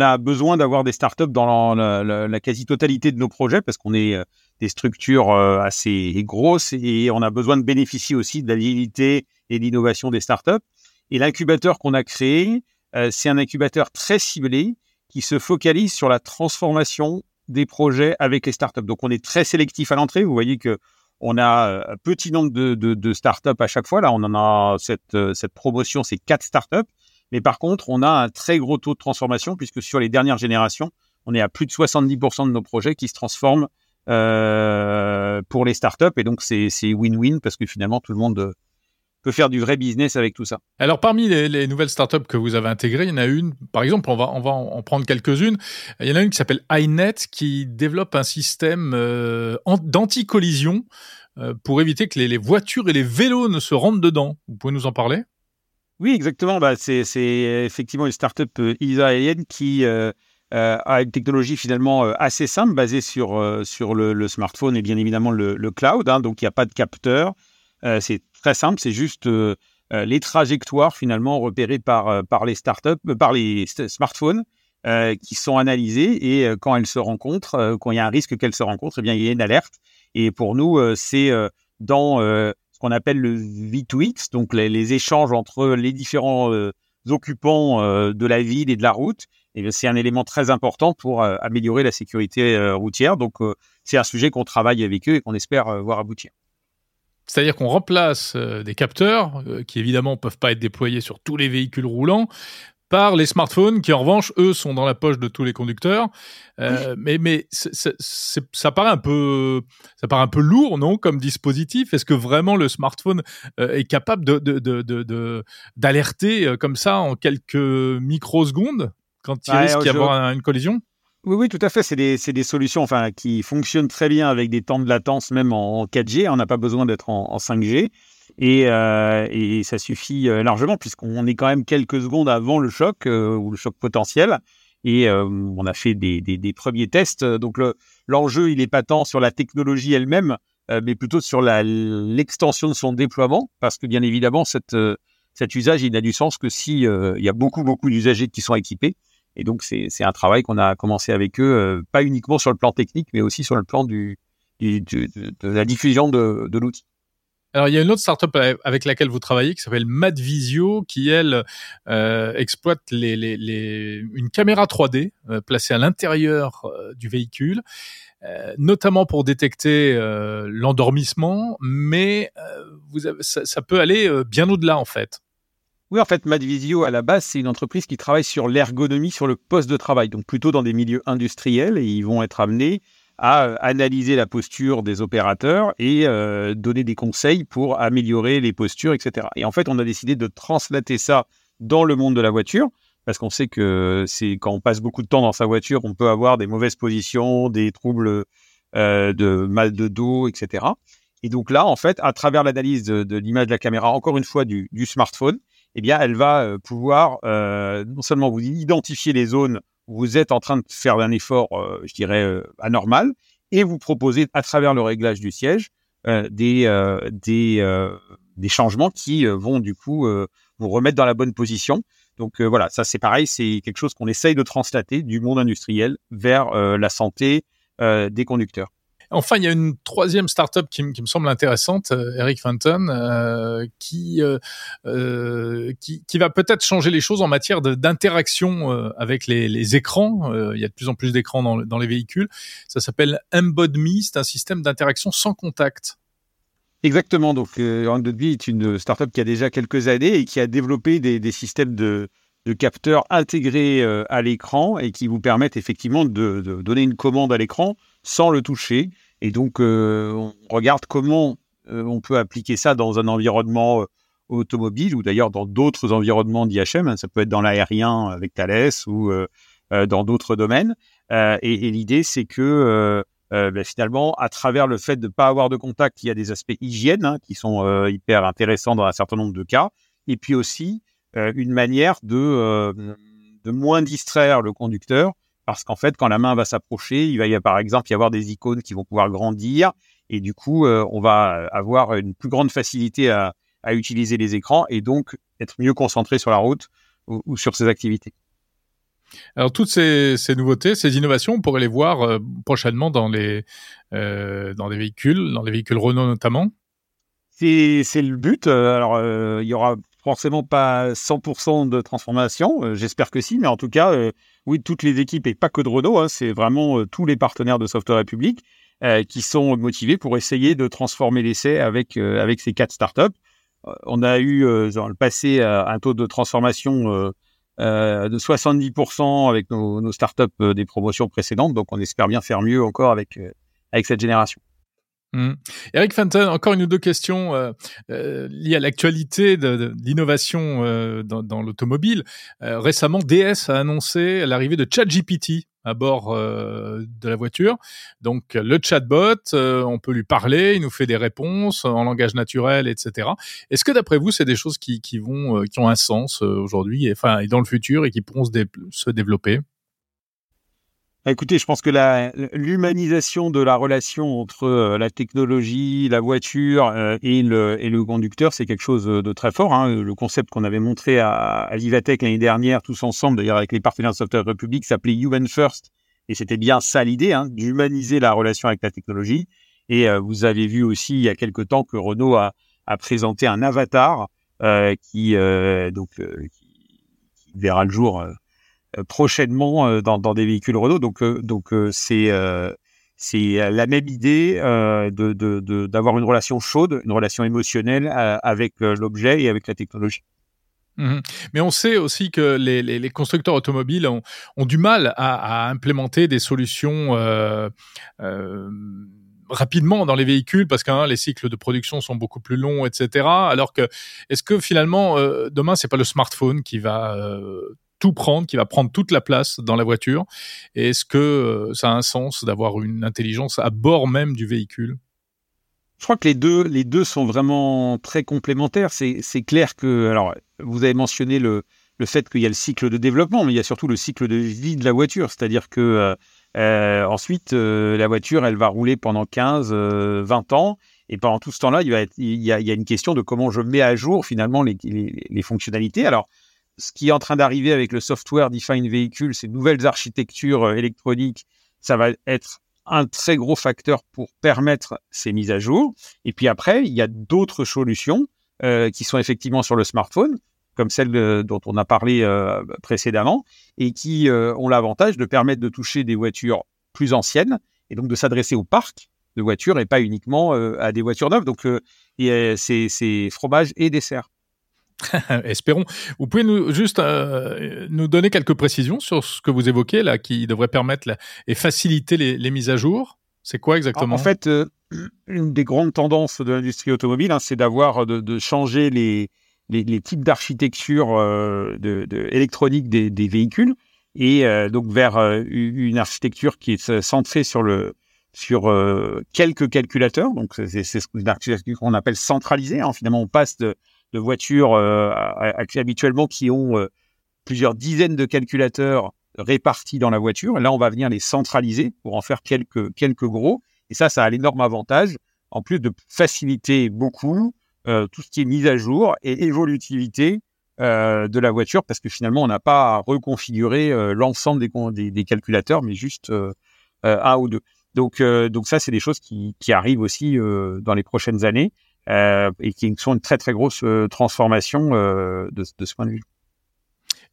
a besoin d'avoir des startups dans la, la quasi-totalité de nos projets parce qu'on est des structures assez grosses et on a besoin de bénéficier aussi de l'agilité et de l'innovation des startups. Et l'incubateur qu'on a créé, c'est un incubateur très ciblé qui se focalise sur la transformation des projets avec les startups. Donc, on est très sélectif à l'entrée. Vous voyez que on a euh, un petit nombre de, startups à chaque fois. Là, on en a cette, euh, cette promotion, c'est quatre startups. Mais par contre, on a un très gros taux de transformation puisque sur les dernières générations, on est à plus de 70% de nos projets qui se transforment euh, pour les startups. Et donc, c'est win-win parce que finalement, tout le monde peut faire du vrai business avec tout ça. Alors parmi les, nouvelles startups que vous avez intégrées, il y en a une, par exemple, on va, on va en prendre quelques-unes. Il y en a une qui s'appelle iNet qui développe un système euh, d'anti-collision euh, pour éviter que les, voitures et les vélos ne se rentrent dedans. Vous pouvez nous en parler? Oui, exactement. Bah, c'est effectivement une startup euh, israélienne qui a une technologie finalement assez simple, basée sur, sur le, smartphone et bien évidemment le, cloud. Hein. donc il n'y a pas de capteur. c'est très simple, c'est juste euh, euh, les trajectoires finalement repérées par, euh, par les startups, par les smartphones. qui sont analysées et quand elles se rencontrent, quand il y a un risque qu'elles se rencontrent, eh bien il y a une alerte. Et pour nous, c'est dans ce qu'on appelle le V2X, donc les, échanges entre les différents occupants de la ville et de la route. Et c'est un élément très important pour améliorer la sécurité routière. Donc c'est un sujet qu'on travaille avec eux et qu'on espère voir aboutir. C'est-à-dire qu'on remplace euh, des capteurs, euh, qui évidemment peuvent pas être déployés sur tous les véhicules roulants, par les smartphones, qui en revanche, eux, sont dans la poche de tous les conducteurs. Euh, mais mais ça paraît un peu, ça paraît un peu lourd, non, comme dispositif? Est-ce que vraiment le smartphone est capable de d'alerter de, comme ça en quelques microsecondes quand il risque d'y avoir une collision? Oui, oui, tout à fait. C'est des, des, solutions enfin, qui fonctionnent très bien avec des temps de latence, même en 4G. On n'a pas besoin d'être en, 5G. Et, euh, et, ça suffit euh, largement, puisqu'on est quand même quelques secondes avant le choc euh, ou le choc potentiel. Et euh, on a fait des, des, des premiers tests. Donc l'enjeu, il est pas tant sur la technologie elle-même, mais plutôt sur l'extension de son déploiement, parce que bien évidemment, cette, cet usage, il n'a du sens que si il y a beaucoup, beaucoup d'usagers qui sont équipés. Et donc, c'est un travail qu'on a commencé avec eux, euh, pas uniquement sur le plan technique, mais aussi sur le plan du, de, la diffusion de, de l'outil. Alors, il y a une autre startup avec laquelle vous travaillez qui s'appelle Madvisio, qui elle euh, exploite les, les, les, une caméra 3D euh, placée à l'intérieur du véhicule, notamment pour détecter l'endormissement, mais vous ça, peut aller bien au-delà en fait. Oui, en fait, Madvisio à la base c'est une entreprise qui travaille sur l'ergonomie sur le poste de travail, donc plutôt dans des milieux industriels, et ils vont être amenés à euh, analyser la posture des opérateurs et euh, donner des conseils pour améliorer les postures, etc. Et en fait, on a décidé de translater ça dans le monde de la voiture, parce qu'on sait que c'est quand on passe beaucoup de temps dans sa voiture, on peut avoir des mauvaises positions, des troubles euh, de mal de dos, etc. Et donc là, en fait, à travers l'analyse de, l'image de la caméra, encore une fois du smartphone, eh bien, elle va euh, pouvoir euh, non seulement vous identifier les zones vous êtes en train de faire un effort, euh, je dirais, euh, anormal, et vous proposez à travers le réglage du siège euh, des, des, des changements qui vont du coup vous remettre dans la bonne position. Donc voilà, ça c'est pareil, c'est quelque chose qu'on essaye de translater du monde industriel vers la santé des conducteurs. Enfin, il y a une troisième startup qui, qui me semble intéressante, euh, Eric Fenton, euh, qui, euh, qui, qui va peut-être changer les choses en matière d'interaction avec les, écrans. il y a de plus en plus d'écrans dans, les véhicules. Ça s'appelle EmbodMe, c'est un système d'interaction sans contact. Exactement. Donc, euh, est une startup qui a déjà quelques années et qui a développé des, systèmes de, capteurs intégrés à l'écran et qui vous permettent effectivement de donner une commande à l'écran sans le toucher et donc, euh, on regarde comment euh, on peut appliquer ça dans un environnement euh, automobile ou d'ailleurs dans d'autres environnements d'IHM. Hein. ça peut être dans l'aérien avec Thales ou dans d'autres domaines. et, l'idée, c'est que ben, finalement, à travers le fait de ne pas avoir de contact, il y a des aspects hygiène hein, qui sont hyper intéressants dans un certain nombre de cas. Et puis aussi une manière de, de moins distraire le conducteur parce qu'en fait, quand la main va s'approcher, il va y avoir, par exemple y avoir des icônes qui vont pouvoir grandir et du coup, euh, on va avoir une plus grande facilité à, à, utiliser les écrans et donc être mieux concentré sur la route ou, ou sur ses activités. Alors toutes ces, ces, nouveautés, ces innovations, on pourrait les voir euh, prochainement dans les euh, dans les véhicules, dans les véhicules Renault notamment. C'est le but. Alors euh, il y aura forcément pas 100% de transformation. Euh, j'espère que si, mais en tout cas, euh, oui, toutes les équipes et pas que de Renault, hein, c'est vraiment euh, tous les partenaires de Software République qui sont motivés pour essayer de transformer l'essai avec avec ces quatre startups. on a eu dans le passé un taux de transformation de 70% avec nos, nos startups des promotions précédentes, donc on espère bien faire mieux encore avec avec cette génération. Mmh. Eric Fenton, encore une ou deux questions euh, euh, liées à l'actualité de, l'innovation euh, dans, dans l'automobile. Euh, récemment, DS a annoncé l'arrivée de ChatGPT à bord euh, de la voiture. Donc le chatbot, on peut lui parler, il nous fait des réponses en langage naturel, etc. Est-ce que d'après vous, c'est des choses qui, qui vont, qui ont un sens aujourd'hui, et, enfin, et dans le futur, et qui pourront se, dé se développer? Écoutez, je pense que l'humanisation de la relation entre euh, la technologie, la voiture euh, et, le, et le conducteur, c'est quelque chose de très fort. Hein. Le concept qu'on avait montré à, à l'Ivatech l'année dernière, tous ensemble, d'ailleurs avec les partenaires de Software Republic, s'appelait Human First. Et c'était bien ça l'idée, hein, d'humaniser la relation avec la technologie. Et euh, vous avez vu aussi il y a quelque temps que Renault a, a présenté un avatar qui, donc, qui, verra le jour euh, prochainement euh, dans, des véhicules Renault. Donc, euh, donc c'est c'est la même idée euh, de d'avoir une relation chaude, une relation émotionnelle avec l'objet et avec la technologie. Mmh. Mais on sait aussi que les, constructeurs automobiles ont, du mal à, implémenter des solutions euh, euh, rapidement dans les véhicules parce que hein, les cycles de production sont beaucoup plus longs, etc. Alors que est-ce que finalement euh, demain c'est pas le smartphone qui va tout prendre, qui va prendre toute la place dans la voiture Est-ce que euh, ça a un sens d'avoir une intelligence à bord même du véhicule? Je crois que les deux, les deux sont vraiment très complémentaires. C'est clair que, alors, vous avez mentionné le, le fait qu'il y a le cycle de développement, mais il y a surtout le cycle de vie de la voiture. C'est-à-dire que euh, euh ensuite, la voiture, elle va rouler pendant 15, euh, 20 ans. Et pendant tout ce temps-là, il, il, y a, il y a une question de comment je mets à jour finalement les, les, les fonctionnalités. Alors, ce qui est en train d'arriver avec le software defined vehicle, ces nouvelles architectures euh, électroniques, ça va être un très gros facteur pour permettre ces mises à jour. Et puis après, il y a d'autres solutions euh, qui sont effectivement sur le smartphone, comme celle dont on a parlé euh, précédemment, et qui ont l'avantage de permettre de toucher des voitures plus anciennes, et donc de s'adresser au parc de voitures et pas uniquement à des voitures neuves. Donc, c'est fromage et dessert. Espérons. Vous pouvez nous juste nous donner quelques précisions sur ce que vous évoquez là, qui devrait permettre et faciliter les, mises à jour? C'est quoi exactement? En fait, une des grandes tendances de l'industrie automobile, hein, c'est d'avoir de, changer les, les, types d'architecture euh, électronique des, véhicules et euh, donc vers euh, une architecture qui est centrée sur le sur quelques calculateurs. Donc c'est une architecture qu'on appelle centralisée. Hein. Finalement, on passe de, de voitures habituellement qui ont plusieurs dizaines de calculateurs répartis dans la voiture. là, on va venir les centraliser pour en faire quelques gros. Et ça, ça a l'énorme avantage, en plus de faciliter beaucoup euh, tout ce qui est mise à jour et évolutivité euh, de la voiture, parce que finalement, on n'a pas à reconfigurer euh, l'ensemble des, des, calculateurs, mais juste un ou deux. Donc, donc ça, c'est des choses qui arrivent aussi dans les prochaines années et qui sont une très très grosse transformation de, de ce point de vue.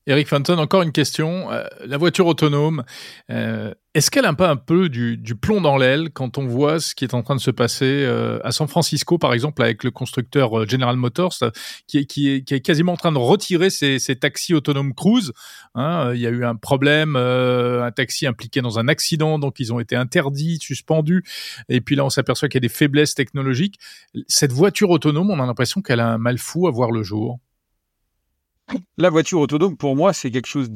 Eric Fenton, encore une question. la voiture autonome, est-ce qu'elle a pas un peu du, plomb dans l'aile quand on voit ce qui est en train de se passer euh, à San Francisco, par exemple, avec le constructeur euh, General Motors, qui est, qui, est, quasiment en train de retirer ses, taxis autonomes Cruise. Hein, euh, il y a eu un problème, un taxi impliqué dans un accident, donc ils ont été interdits, suspendus. Et puis là, on s'aperçoit qu'il y a des faiblesses technologiques. Cette voiture autonome, on a l'impression qu'elle a un mal fou à voir le jour. La voiture autonome, pour moi, c'est quelque chose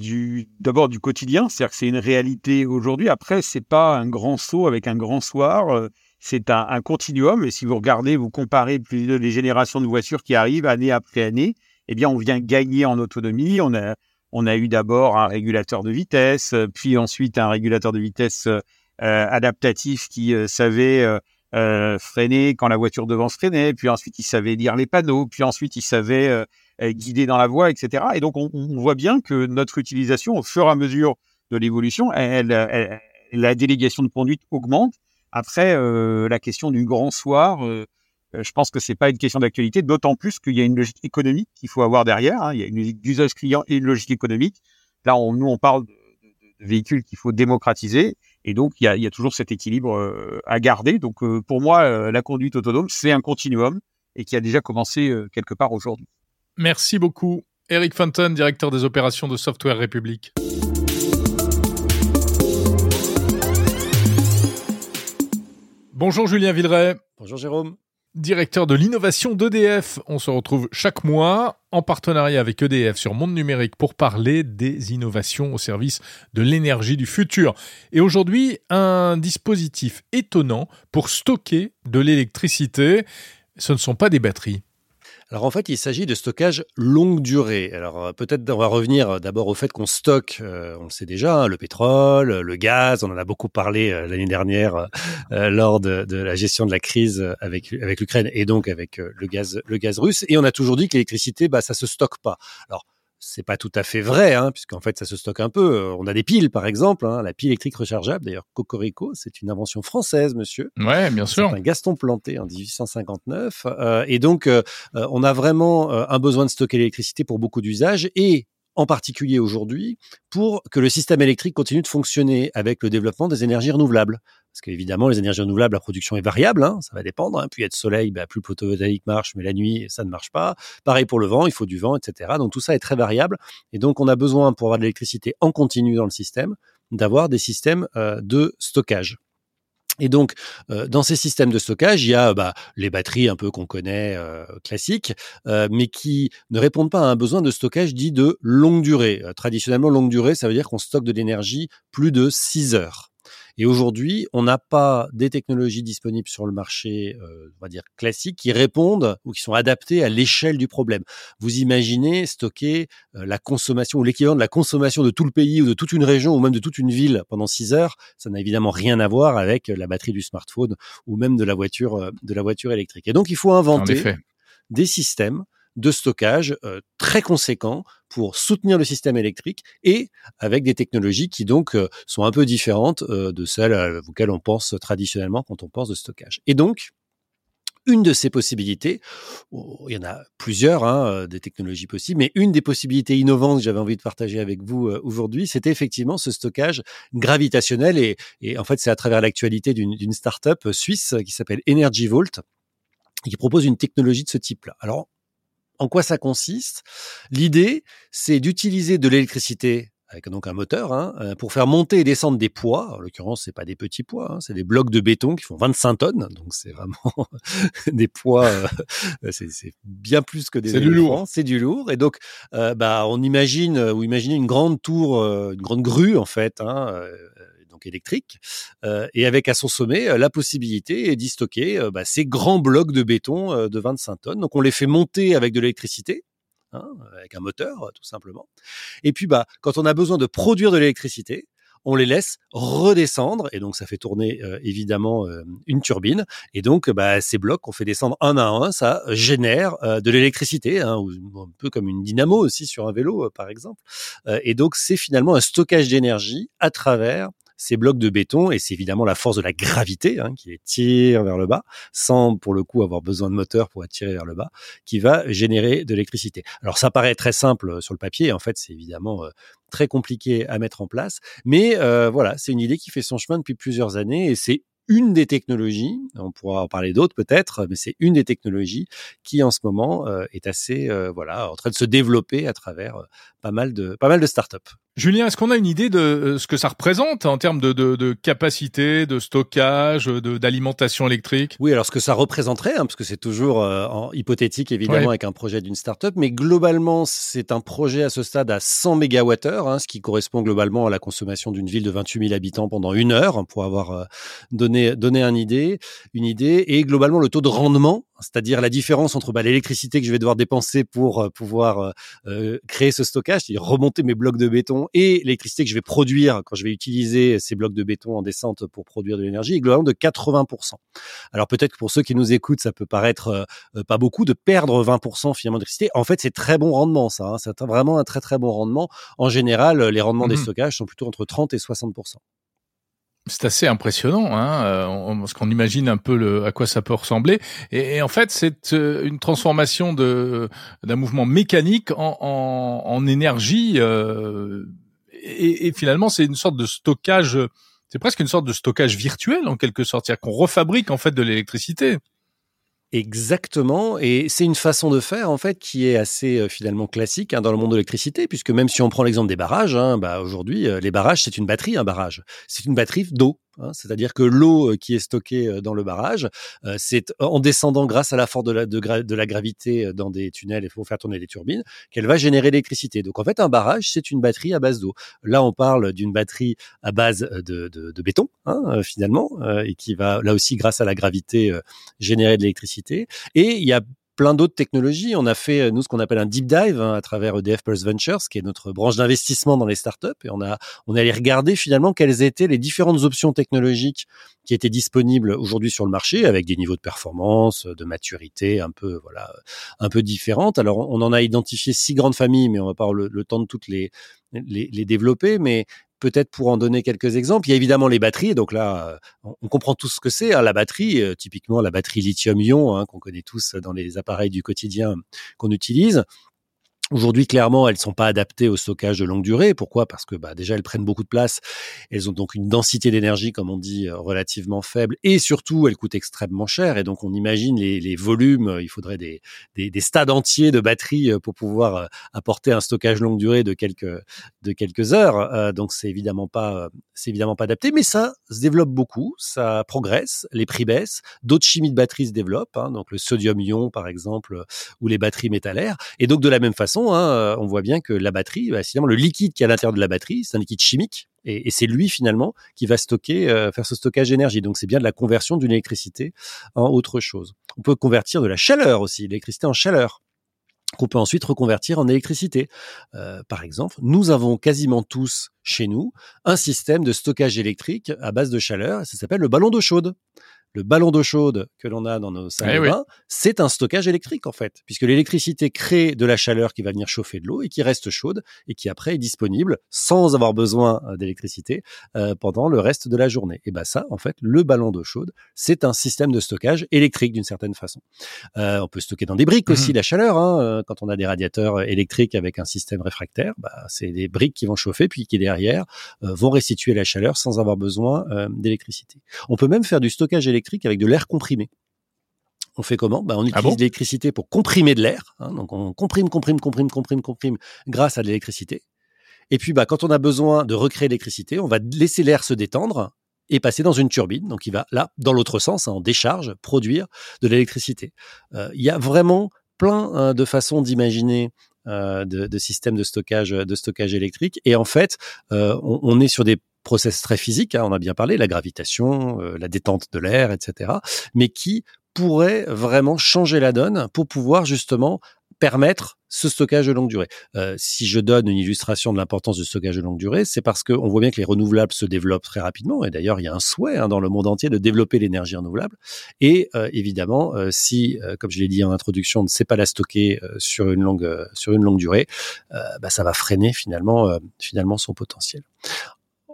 d'abord du quotidien, c'est-à-dire que c'est une réalité aujourd'hui. Après, c'est pas un grand saut avec un grand soir, euh, c'est un, continuum. Et si vous regardez, vous comparez plus les générations de voitures qui arrivent année après année, eh bien, on vient gagner en autonomie. On a, eu d'abord un régulateur de vitesse, puis ensuite un régulateur de vitesse euh, adaptatif qui euh, savait freiner quand la voiture devant se freinait, puis ensuite il savait lire les panneaux, puis ensuite il savait guidé dans la voie, etc. Et donc, on, voit bien que notre utilisation, au fur et à mesure de l'évolution, elle, la délégation de conduite augmente. Après, euh, la question du grand soir, euh, je pense que c'est pas une question d'actualité, d'autant plus qu'il y a une logique économique qu'il faut avoir derrière. Hein. Il y a une logique d'usage client et une logique économique. Là, on, nous, on parle de, véhicules qu'il faut démocratiser. Et donc, il y a, il y a toujours cet équilibre euh, à garder. Donc, pour moi, la conduite autonome, c'est un continuum et qui a déjà commencé quelque part aujourd'hui. Merci beaucoup. Eric Fenton, directeur des opérations de Software République. Bonjour Julien Villeray. Bonjour Jérôme. Directeur de l'innovation d'EDF. On se retrouve chaque mois en partenariat avec EDF sur Monde Numérique pour parler des innovations au service de l'énergie du futur. Et aujourd'hui, un dispositif étonnant pour stocker de l'électricité. Ce ne sont pas des batteries. Alors en fait, il s'agit de stockage longue durée. Alors euh, peut-être on va revenir euh, d'abord au fait qu'on stocke, euh, on le sait déjà, hein, le pétrole, le gaz. On en a beaucoup parlé l'année dernière lors de, la gestion de la crise avec avec l'Ukraine et donc avec le gaz le gaz russe. Et on a toujours dit que l'électricité, bah ça se stocke pas. Alors c'est pas tout à fait vrai, hein, puisqu'en fait, ça se stocke un peu. Euh, on a des piles, par exemple, hein, la pile électrique rechargeable. D'ailleurs, Cocorico, c'est une invention française, monsieur. Ouais, bien sûr. Un Gaston Planté en 1859. Euh, et donc, euh, on a vraiment un besoin de stocker l'électricité pour beaucoup d'usages. Et en particulier aujourd'hui, pour que le système électrique continue de fonctionner avec le développement des énergies renouvelables. Parce qu'évidemment, les énergies renouvelables, la production est variable, hein, ça va dépendre. Hein. Plus il y a de soleil, bah, plus le photovoltaïque marche, mais la nuit, ça ne marche pas. Pareil pour le vent, il faut du vent, etc. Donc tout ça est très variable. Et donc on a besoin, pour avoir de l'électricité en continu dans le système, d'avoir des systèmes euh, de stockage. Et donc, euh, dans ces systèmes de stockage, il y a bah, les batteries un peu qu'on connaît euh, classiques, euh, mais qui ne répondent pas à un besoin de stockage dit de longue durée. traditionnellement, longue durée, ça veut dire qu'on stocke de l'énergie plus de 6 heures. Et aujourd'hui, on n'a pas des technologies disponibles sur le marché, euh, on va dire classiques, qui répondent ou qui sont adaptées à l'échelle du problème. Vous imaginez stocker euh, la consommation ou l'équivalent de la consommation de tout le pays ou de toute une région ou même de toute une ville pendant 6 heures, ça n'a évidemment rien à voir avec la batterie du smartphone ou même de la voiture, euh, de la voiture électrique. Et donc, il faut inventer des systèmes de stockage très conséquent pour soutenir le système électrique et avec des technologies qui donc sont un peu différentes de celles auxquelles on pense traditionnellement quand on pense de stockage. Et donc, une de ces possibilités, oh, il y en a plusieurs hein, euh, des technologies possibles, mais une des possibilités innovantes que j'avais envie de partager avec vous euh, aujourd'hui, c'était effectivement ce stockage gravitationnel et, et en fait c'est à travers l'actualité d'une start-up suisse qui s'appelle Energy Vault qui propose une technologie de ce type-là. Alors en quoi ça consiste L'idée, c'est d'utiliser de l'électricité avec donc un moteur, hein, euh, pour faire monter et descendre des poids. En l'occurrence, c'est pas des petits poids, hein, c'est des blocs de béton qui font 25 tonnes, donc c'est vraiment des poids. Euh, c'est bien plus que des. C'est du lourd. C'est du lourd, et donc, euh, bah, on imagine ou imaginez une grande tour, une grande grue en fait, hein, donc électrique, et avec à son sommet la possibilité d'y stocker bah, ces grands blocs de béton de 25 tonnes. Donc on les fait monter avec de l'électricité Hein, avec un moteur tout simplement. Et puis bah quand on a besoin de produire de l'électricité, on les laisse redescendre et donc ça fait tourner euh, évidemment euh, une turbine et donc bah, ces blocs qu'on fait descendre un à un, ça génère euh, de l'électricité, hein, un peu comme une dynamo aussi sur un vélo par exemple. et donc c'est finalement un stockage d'énergie à travers ces blocs de béton, et c'est évidemment la force de la gravité hein, qui les tire vers le bas, sans pour le coup avoir besoin de moteur pour tiré vers le bas, qui va générer de l'électricité. Alors ça paraît très simple euh, sur le papier, en fait c'est évidemment euh, très compliqué à mettre en place, mais euh, voilà, c'est une idée qui fait son chemin depuis plusieurs années, et c'est une des technologies, on pourra en parler d'autres peut-être, mais c'est une des technologies qui en ce moment est assez voilà en train de se développer à travers pas mal de pas mal de startups. Julien, est-ce qu'on a une idée de euh, ce que ça représente en termes de, de, de capacité, de stockage, d'alimentation électrique? Oui, alors ce que ça représenterait, hein, parce que c'est toujours euh, en hypothétique évidemment avec un projet d'une start-up, mais globalement c'est un projet à ce stade à 100 mégawattheures, hein, ce qui correspond globalement à la consommation d'une ville de 28 000 habitants pendant une heure, hein, pour avoir euh, donné donné un idée, une idée, et globalement le taux de rendement c'est-à-dire la différence entre bah, l'électricité que je vais devoir dépenser pour euh, pouvoir euh, euh, créer ce stockage, c'est-à-dire remonter mes blocs de béton, et l'électricité que je vais produire quand je vais utiliser ces blocs de béton en descente pour produire de l'énergie, est globalement de 80%. Alors peut-être que pour ceux qui nous écoutent, ça peut paraître pas beaucoup de perdre 20% finalement d'électricité. En fait, c'est très bon rendement, ça. Hein. C'est vraiment un très très bon rendement. En général, les rendements des mmh stockages sont plutôt entre 30 et 60%. C'est assez impressionnant, hein, euh, parce qu'on imagine un peu le, à quoi ça peut ressembler. Et, en fait, c'est euh, une transformation de d'un mouvement mécanique en, en, en énergie. Euh, et, et, finalement, c'est une sorte de stockage. C'est presque une sorte de stockage virtuel en quelque sorte, c'est-à-dire qu'on refabrique en fait de l'électricité. Exactement, et c'est une façon de faire en fait qui est assez euh, finalement classique hein, dans le monde de l'électricité, puisque même si on prend l'exemple des barrages, hein, bah, aujourd'hui euh, les barrages c'est une batterie, un barrage, c'est une batterie d'eau. Hein, c'est-à-dire que l'eau euh, qui est stockée euh, dans le barrage, euh, c'est en descendant grâce à la force de la, de, la gravité dans des tunnels et pour faire tourner les turbines qu'elle va générer l'électricité. Donc en fait, un barrage, c'est une batterie à base d'eau. Là, on parle d'une batterie à base de, de, béton, hein, finalement, et qui va là aussi, grâce à la gravité, générer de l'électricité. Et il y a plein d'autres technologies. On a fait, euh, nous, ce qu'on appelle un deep dive hein, à travers EDF Pulse Ventures, qui est notre branche d'investissement dans les startups. Et on a, on est allé regarder finalement quelles étaient les différentes options technologiques qui étaient disponibles aujourd'hui sur le marché avec des niveaux de performance, de maturité un peu, voilà, un peu différentes. Alors, on en a identifié six grandes familles, mais on va pas avoir le, temps de toutes les, les, les, développer, mais peut-être pour en donner quelques exemples, il y a évidemment les batteries. Donc là, euh, on comprend tout ce que c'est. Hein, la batterie, euh, typiquement la batterie lithium-ion hein, qu'on connaît tous dans les appareils du quotidien qu'on utilise. Aujourd'hui, clairement, elles sont pas adaptées au stockage de longue durée. Pourquoi? Parce que bah, déjà, elles prennent beaucoup de place. Elles ont donc une densité d'énergie, comme on dit, euh, relativement faible. Et surtout, elles coûtent extrêmement cher. Et donc, on imagine les, volumes. Il faudrait des, des, des, stades entiers de batteries euh, pour pouvoir euh, apporter un stockage longue durée de quelques, heures. donc, c'est évidemment pas, évidemment pas adapté. Mais ça se développe beaucoup. Ça progresse. Les prix baissent. D'autres chimies de batteries se développent. Hein, donc, le sodium-ion, par exemple, ou les batteries métallaires. Et donc, de la même façon, Hein, euh, on voit bien que la batterie, bah, finalement, le liquide qui est à l'intérieur de la batterie, c'est un liquide chimique, et, c'est lui finalement qui va stocker, euh, faire ce stockage d'énergie. Donc c'est bien de la conversion d'une électricité en autre chose. On peut convertir de la chaleur aussi, l'électricité en chaleur qu'on peut ensuite reconvertir en électricité. Euh, par exemple, nous avons quasiment tous chez nous un système de stockage électrique à base de chaleur, ça s'appelle le ballon d'eau chaude. Le ballon d'eau chaude que l'on a dans nos salles eh de bain, c'est un stockage électrique en fait, puisque l'électricité crée de la chaleur qui va venir chauffer de l'eau et qui reste chaude et qui après est disponible sans avoir besoin euh, d'électricité euh, pendant le reste de la journée. Et ben ça, en fait, le ballon d'eau chaude, c'est un système de stockage électrique d'une certaine façon. Euh, on peut stocker dans des briques aussi mmh la chaleur. Hein, quand on a des radiateurs électriques avec un système réfractaire, bah, c'est des briques qui vont chauffer puis qui derrière vont restituer la chaleur sans avoir besoin d'électricité. On peut même faire du stockage électrique avec de l'air comprimé. On fait comment? Ben, On ah utilise l'électricité pour comprimer de l'air. Hein. donc on comprime, comprime, comprime, comprime, comprime grâce à de l'électricité. Et puis bah, quand on a besoin de recréer l'électricité, on va laisser l'air se détendre et passer dans une turbine. Donc il va là, dans l'autre sens, hein, en décharge, produire de l'électricité. Euh, il y a vraiment plein hein, de façons d'imaginer euh, de, systèmes de stockage, de stockage électrique. Et en fait, euh, on, est sur des process très physiques, hein, on a bien parlé, la gravitation, euh, la détente de l'air, etc., mais qui pourrait vraiment changer la donne pour pouvoir justement permettre ce stockage de longue durée. Euh, si je donne une illustration de l'importance du stockage de longue durée, c'est parce qu'on voit bien que les renouvelables se développent très rapidement. Et d'ailleurs, il y a un souhait hein, dans le monde entier de développer l'énergie renouvelable. Et euh, évidemment, si, comme je l'ai dit en introduction, on ne sait pas la stocker sur une longue sur une longue durée, bah, ça va freiner finalement finalement son potentiel.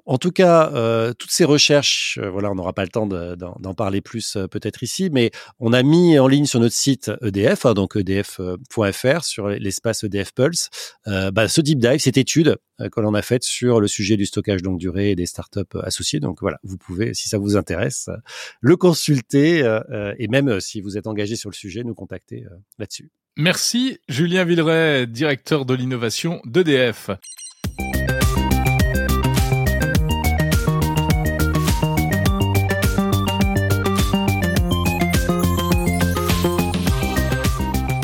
En tout cas, euh, toutes ces recherches, euh, voilà, on n'aura pas le temps d'en parler plus euh, peut-être ici, mais on a mis en ligne sur notre site EDF, hein, donc edf.fr, sur l'espace EDF Pulse, bah, ce deep dive, cette étude que l'on a faite sur le sujet du stockage longue durée et des startups associées. Donc voilà, vous pouvez, si ça vous intéresse, le consulter et même si vous êtes engagé sur le sujet, nous contacter là-dessus. Merci Julien Villeray, directeur de l'innovation d'EDF.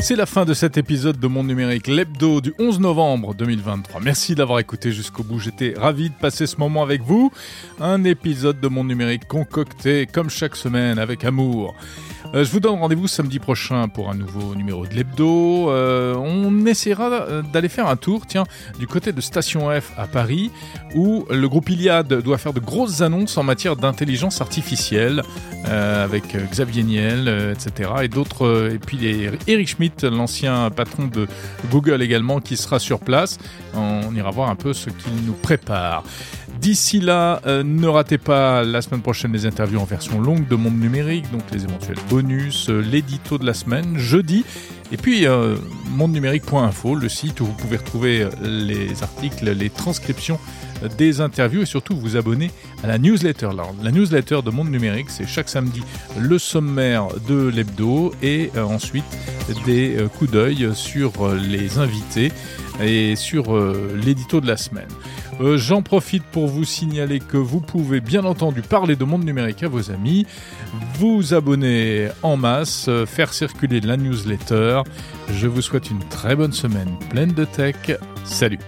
C'est la fin de cet épisode de Monde Numérique, l'hebdo du 11 novembre 2023. Merci d'avoir écouté jusqu'au bout. J'étais ravi de passer ce moment avec vous. Un épisode de Monde Numérique concocté comme chaque semaine avec amour. Euh, je vous donne rendez-vous samedi prochain pour un nouveau numéro de l'hebdo. Euh, on essaiera euh, d'aller faire un tour, tiens, du côté de Station F à Paris, où le groupe Iliad doit faire de grosses annonces en matière d'intelligence artificielle, avec Xavier Niel, etc. Et d'autres, et puis Eric Schmidt, l'ancien patron de Google également, qui sera sur place. On ira voir un peu ce qu'il nous prépare. D'ici là, euh, ne ratez pas la semaine prochaine les interviews en version longue de Monde Numérique, donc les éventuels bonus, euh, l'édito de la semaine, jeudi. Et puis, euh, mondenumérique.info, le site où vous pouvez retrouver les articles, les transcriptions des interviews et surtout vous abonner à la newsletter. la newsletter de Monde Numérique, c'est chaque samedi le sommaire de l'hebdo et ensuite des coups d'œil sur les invités et sur l'édito de la semaine. Euh, j'en profite pour vous signaler que vous pouvez bien entendu parler de monde numérique à vos amis, vous abonner en masse, euh, faire circuler la newsletter. Je vous souhaite une très bonne semaine pleine de tech. Salut